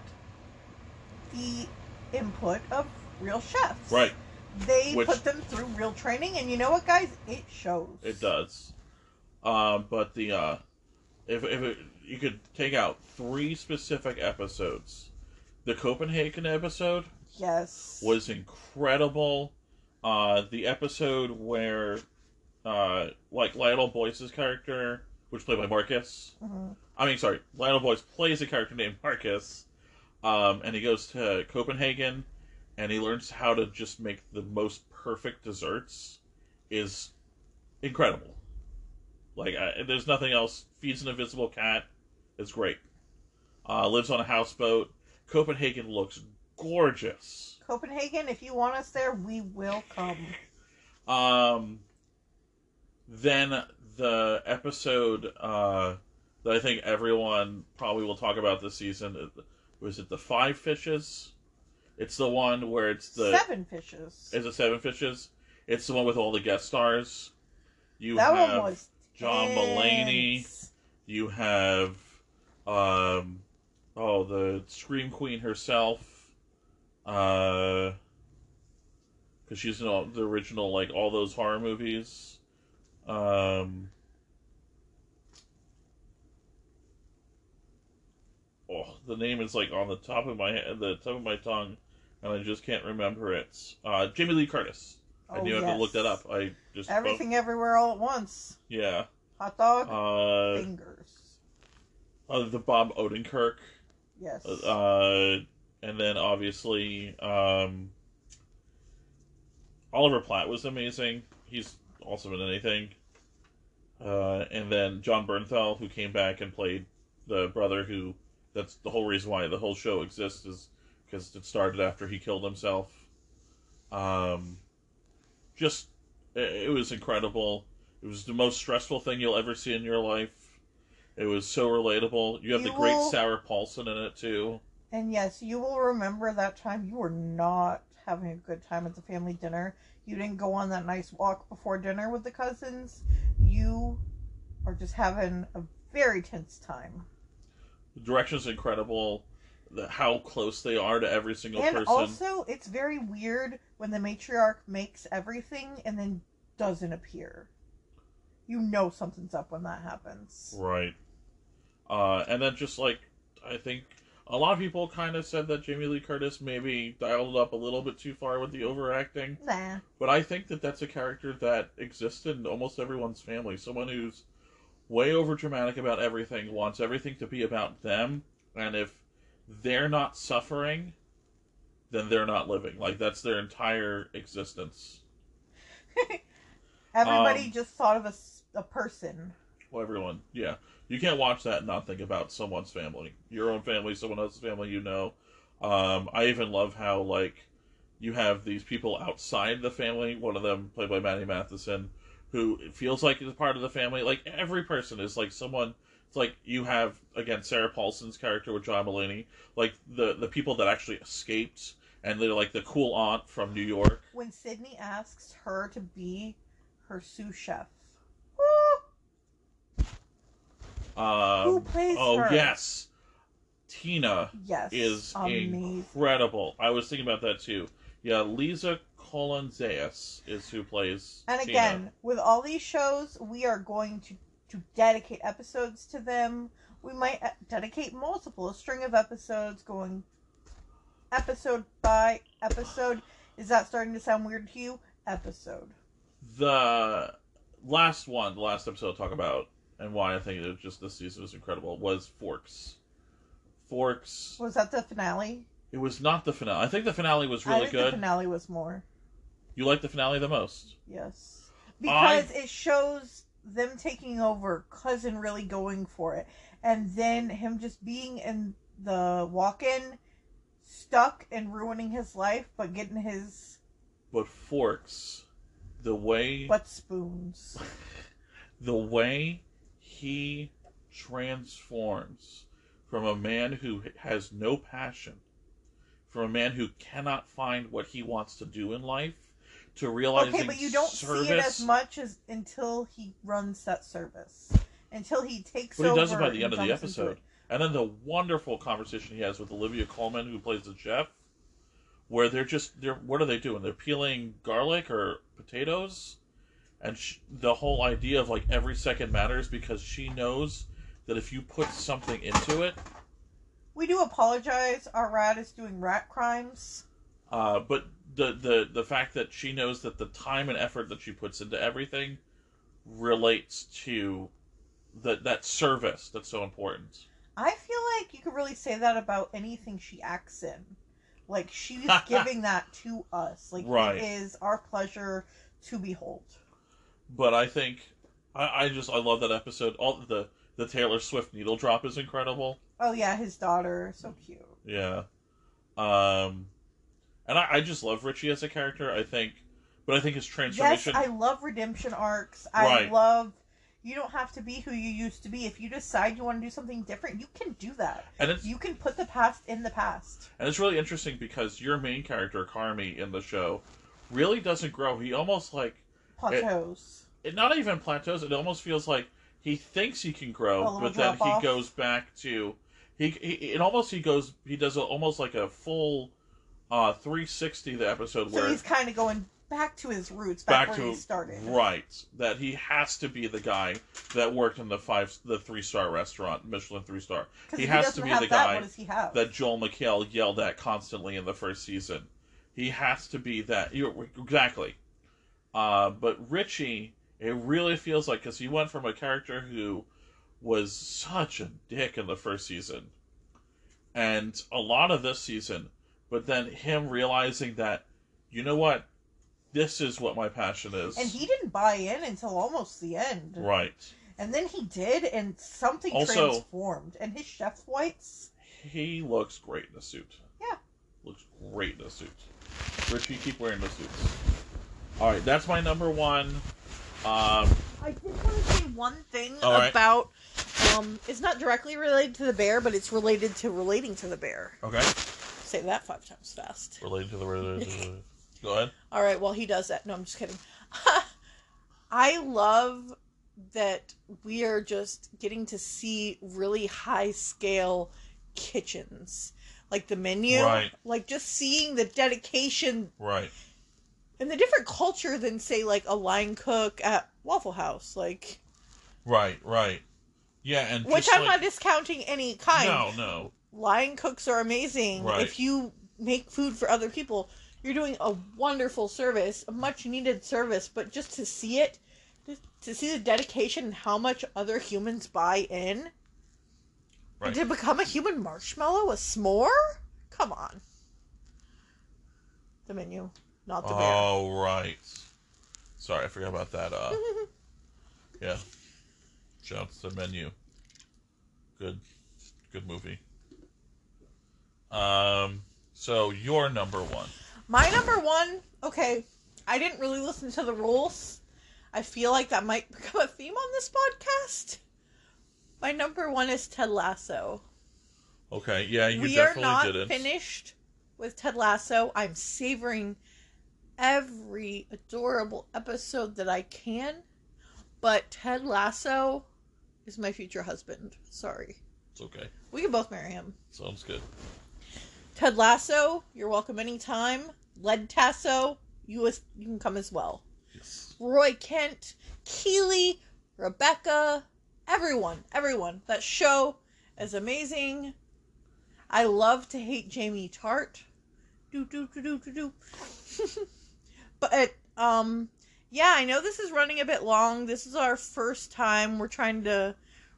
the input of real chefs. Right, They Which- put them through real training, and you know what, guys? It shows. it does. Um, but the uh, if if it, you could take out three specific episodes, the Copenhagen episode Yes. was incredible. Uh, the episode where, uh, like Lionel Boyce's character, which played by Marcus. Mhm. I mean, sorry, Lionel Boyce plays a character named Marcus, um, and he goes to Copenhagen, and he learns how to just make the most perfect desserts. Is incredible. Like, I, there's nothing else. Feeds an invisible cat. It's great. Uh, lives on a houseboat. Copenhagen looks gorgeous. Copenhagen, if you want us there, we will come. Um, then the episode uh, that I think everyone probably will talk about this season uh, was it the Five Fishes? It's the one where it's the Seven fishes. is it Seven Fishes? It's the one with all the guest stars. You that have one was John Mulaney. You have um oh the Scream Queen herself. Uh because she's in all the original like all those horror movies. Um Oh, the name is like on the top of my head, the top of my tongue, and I just can't remember it. Uh, Jamie Lee Curtis. I Oh, knew I had to look that up. I just Everything everywhere all at once. yeah. Hot dog, Uh, fingers. uh, the Bob Odenkirk. Yes. Uh, and then obviously, um, Oliver Platt was amazing. He's awesome in anything. Uh, and then Jon Bernthal, who came back and played the brother who. That's the whole reason why the whole show exists is because it started after he killed himself. Um, just it, it was incredible. It was the most stressful thing you'll ever see in your life. It was so relatable. You have You the great will- Sarah Paulson in it too. And yes, you will remember that time you were not having a good time at the family dinner. You didn't go on that nice walk before dinner with the cousins. You are just having a very tense time. The direction's incredible. The, how close they are to every single and person. also, it's very weird when the matriarch makes everything and then doesn't appear. You know something's up when that happens. Right. Uh, and then just like I think a lot of people kind of said that Jamie Lee Curtis maybe dialed it up a little bit too far with the overacting, Nah. but I think that that's a character that exists in almost everyone's family. Someone who's way over dramatic about everything, wants everything to be about them, and if they're not suffering, then they're not living. Like that's their entire existence. Everybody Um, just thought of a, a person. Well, everyone, yeah. You can't watch that and not think about someone's family, your own family, someone else's family you know. Um, I even love how like you have these people outside the family. One of them, played by Matty Matheson, who feels like is part of the family. Like every person is like someone. It's like you have again Sarah Paulson's character with John Mulaney, like the the people that actually escaped, and they're like the cool aunt from New York. When Sydney asks her to be her sous chef. Um, Who plays oh her? yes, Tina Yes. is amazing. incredible. I was thinking about that too. Yeah, Liza Colón-Zayas is who plays. And Tina. again, with all these shows, we are going to to dedicate episodes to them. We might uh, dedicate multiple, a string of episodes going episode by episode. Is that starting to sound weird to you? Episode. the last one, the last episode I'll talk about, and why I think it was just this season was incredible was Forks. Forks. Was that the finale? It was not the finale. I think the finale was I really think good. the finale was more. You liked the finale the most. Yes. Because it shows them taking over, cousin really going for it. And then him just being in the walk in, stuck and ruining his life, but getting his But Forks, the way butt spoons. the way he transforms from a man who has no passion, from a man who cannot find what he wants to do in life, to realizing Okay, but you don't service. see it as much as until he runs that service. Until he takes But he does it by the end of the episode. And then the wonderful conversation he has with Olivia Colman, who plays the chef, where they're just they're what are they doing? They're peeling garlic or potatoes, and sh the whole idea of like every second matters because she knows that if you put something into it, We do apologize. Our rat is doing rat crimes. uh, but the the the fact that she knows that the time and effort that she puts into everything relates to that that service that's so important. I feel like you could really say that about anything she acts in. Like she's giving that to us. Like Right. it is our pleasure to behold. But I think I, I just I love that episode. All the the Taylor Swift needle drop is incredible. Oh yeah, his daughter, so cute. Yeah. Um and I, I just love Richie as a character, I think but I think his transformation. Yes, I love redemption arcs. I love you don't have to be who you used to be. If you decide you want to do something different, you can do that. and it's You can put the past in the past. and it's really interesting because your main character, Carmy, in the show, really doesn't grow. He almost like Plateaus. it not even plateaus, it almost feels like he thinks he can grow, but then he goes back to he, he it almost he goes he does a, almost like a full uh 360 the episode so where he's kind of going back to his roots, back, back where to he started. right that he has to be the guy that worked in the five the three star restaurant michelin three star Because he has to be the that, guy he have? that joel mchale yelled at constantly in the first season he has to be that you exactly uh but richie it really feels like because he went from a character who was such a dick in the first season and a lot of this season but then him realizing that you know what this is what my passion is and he didn't buy in until almost the end. right And then he did, and something Also- transformed. And his chef whites. he looks great in a suit Yeah. looks great in a suit richie keep wearing the suits all right that's my number one um I did want to say one thing All right. about. Um, it's not directly related to the bear, but it's related to relating to the bear. okay Say that five times fast. related to the bear. go ahead All right, well, he does that. No, I'm just kidding. I love that we are just getting to see really high scale kitchens. Like the menu, Right. like just seeing the dedication right and the different culture than say like a line cook at Waffle House, like right right yeah and which I'm like- not discounting any kind. no no Line cooks are amazing. Right. If you make food for other people, you're doing a wonderful service, a much needed service. But just to see it, to see the dedication and how much other humans buy in, right and to become a human marshmallow, a s'more. Come on. The menu, not the bear. oh right sorry i forgot about that uh yeah Shouts the menu good good movie um so your number one My number one, okay, I didn't really listen to the rules. I feel like that might become a theme on this podcast. My number one is Ted Lasso. okay yeah you we are definitely not didn't finished with Ted Lasso. I'm savoring every adorable episode that I can, but Ted Lasso is my future husband. Sorry. it's okay We can both marry him. sounds good Ted Lasso, you're welcome anytime. Led Tasso, you, as- you can come as well. yes Roy Kent, Keely, Rebecca, everyone, everyone. That show is amazing. I love to hate Jamie Tartt. Do do do do do do. but um, yeah, I know this is running a bit long. This is our first time. We're trying to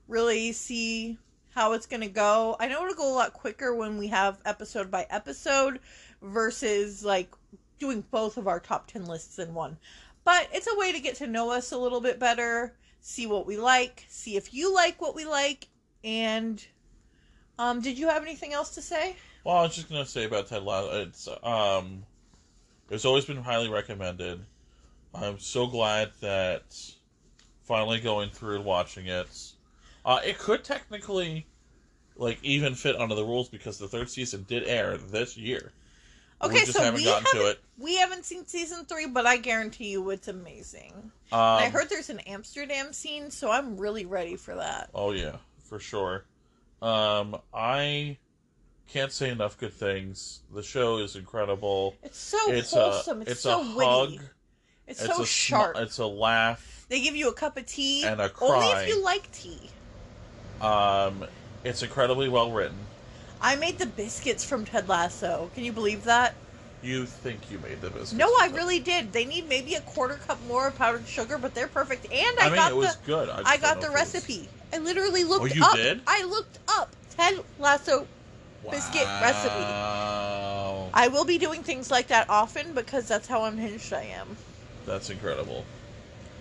really see how it's gonna go. I know it'll go a lot quicker when we have episode by episode versus like doing both of our top 10 lists in one. But it's a way to get to know us a little bit better, see what we like, see if you like what we like, and um did you have anything else to say? Well, I was just gonna say about Ted Lasso. It's um, it's always been highly recommended. I'm so glad that finally going through and watching it. Uh, it could technically, like, even fit under the rules because the third season did air this year. Okay, we just so haven't we gotten haven't, it. we haven't seen season 3, but I guarantee you it's amazing. Um, I heard there's an Amsterdam scene, so I'm really ready for that. Oh yeah, for sure. Um, I can't say enough good things. The show is incredible. It's so it's wholesome. a it's, it's so a witty. hug. It's, It's so sharp. it's a laugh. they give you a cup of tea. And a Only cry. if you like tea. Um, it's incredibly well written. I made the biscuits from Ted Lasso. Can you believe that? You think you made the biscuits? No, I really did. They need maybe a quarter cup more of powdered sugar, but they're perfect. And I, I mean, got it was the good. I, I got the it was- recipe. I literally looked Oh, you up. did? I looked up Ted Lasso. Biscuit recipe. I will be doing things like that often because that's how unhinged I am. That's incredible.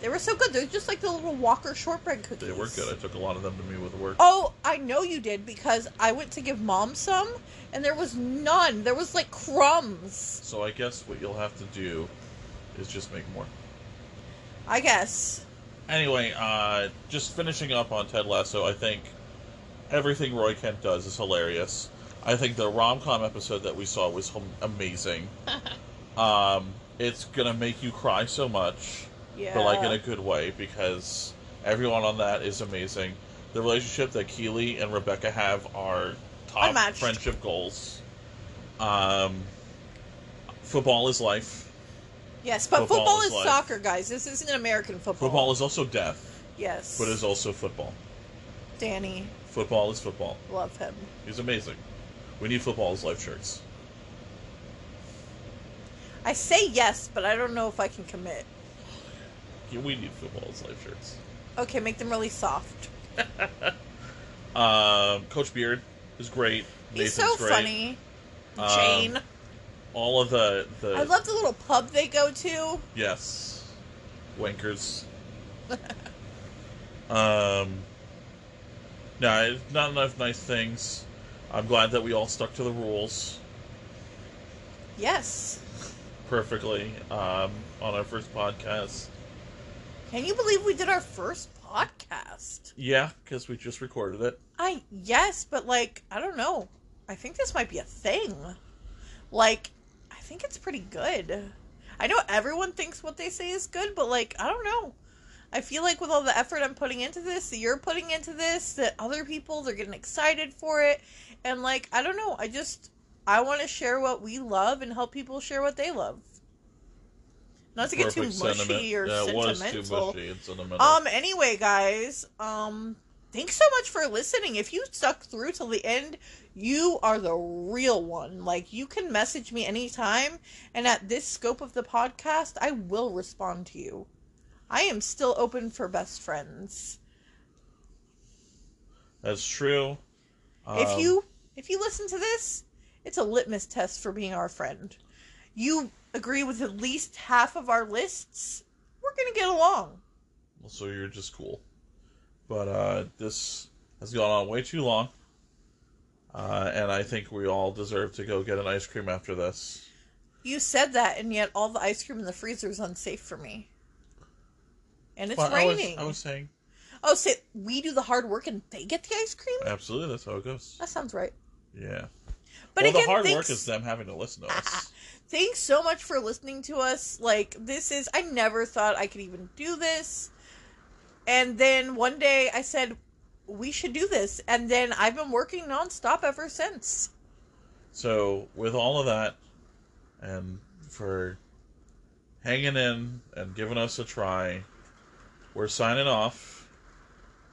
They were so good. They're just like the little Walker shortbread cookies. They were good. I took a lot of them to me with work. Oh, I know you did because I went to give mom some and there was none. There was like crumbs. So I guess what you'll have to do is just make more. I guess. Anyway, uh, just finishing up on Ted Lasso, I think everything Roy Kent does is hilarious. I think the rom com episode that we saw was amazing. um, it's gonna make you cry so much, Yeah. but like in a good way because everyone on that is amazing. The relationship that Keeley and Rebecca have are top Unmatched. friendship goals. Um, football is life. yes, but football football, is is soccer, guys. This isn't American football. Football is also death, Yes. but is also football. Dani. Football is football. Love him. He's amazing. We need football as life shirts. I say yes, but I don't know if I can commit. Yeah, We need football as life shirts. Okay, make them really soft. Um, Coach Beard is great. He's Nathan's so great. funny. Um, Jane. All of the the I love the little pub they go to. yes, wankers. um, no, not enough nice things. I'm glad that we all stuck to the rules Yes. perfectly um, on our first podcast. Can you believe we did our first podcast? Yeah, because we just recorded it. I yes, but like I don't know. I think this might be a thing. Like I think it's pretty good. I know everyone thinks what they say is good, but like I don't know. I feel like with all the effort I'm putting into this, that you're putting into this, that other people they're getting excited for it, and like I don't know. I just I want to share what we love and help people share what they love. Not to get too mushy sentiment. or yeah, sentimental. too mushy sentimental. Um. Anyway, guys. Um. Thanks so much for listening. If you stuck through till the end, you are the real one. Like you can message me anytime, and at this scope of the podcast, I will respond to you. I am still open for best friends. That's true. if Um, you if you listen to this, it's a litmus test for being our friend. You agree with at least half of our lists, we're gonna get along. so you're just cool. But uh, this has gone on way too long, uh, and I think we all deserve to go get an ice cream after this. You said that, and yet all the ice cream in the freezer is unsafe for me. And it's Well, I was, raining. I was saying, Oh, so we do the hard work and they get the ice cream? absolutely, that's how it goes. That sounds right. Yeah. But well, again, the hard thanks, work is them having to listen to us. thanks so much for listening to us. Like, this is, I never thought I could even do this. And then one day I said, we should do this. And then I've been working nonstop ever since. So, with all of that, and for hanging in and giving us a try, we're signing off.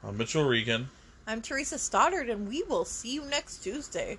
I'm Mitchell Regan. I'm Theresa Stoddard, and we will see you next Tuesday.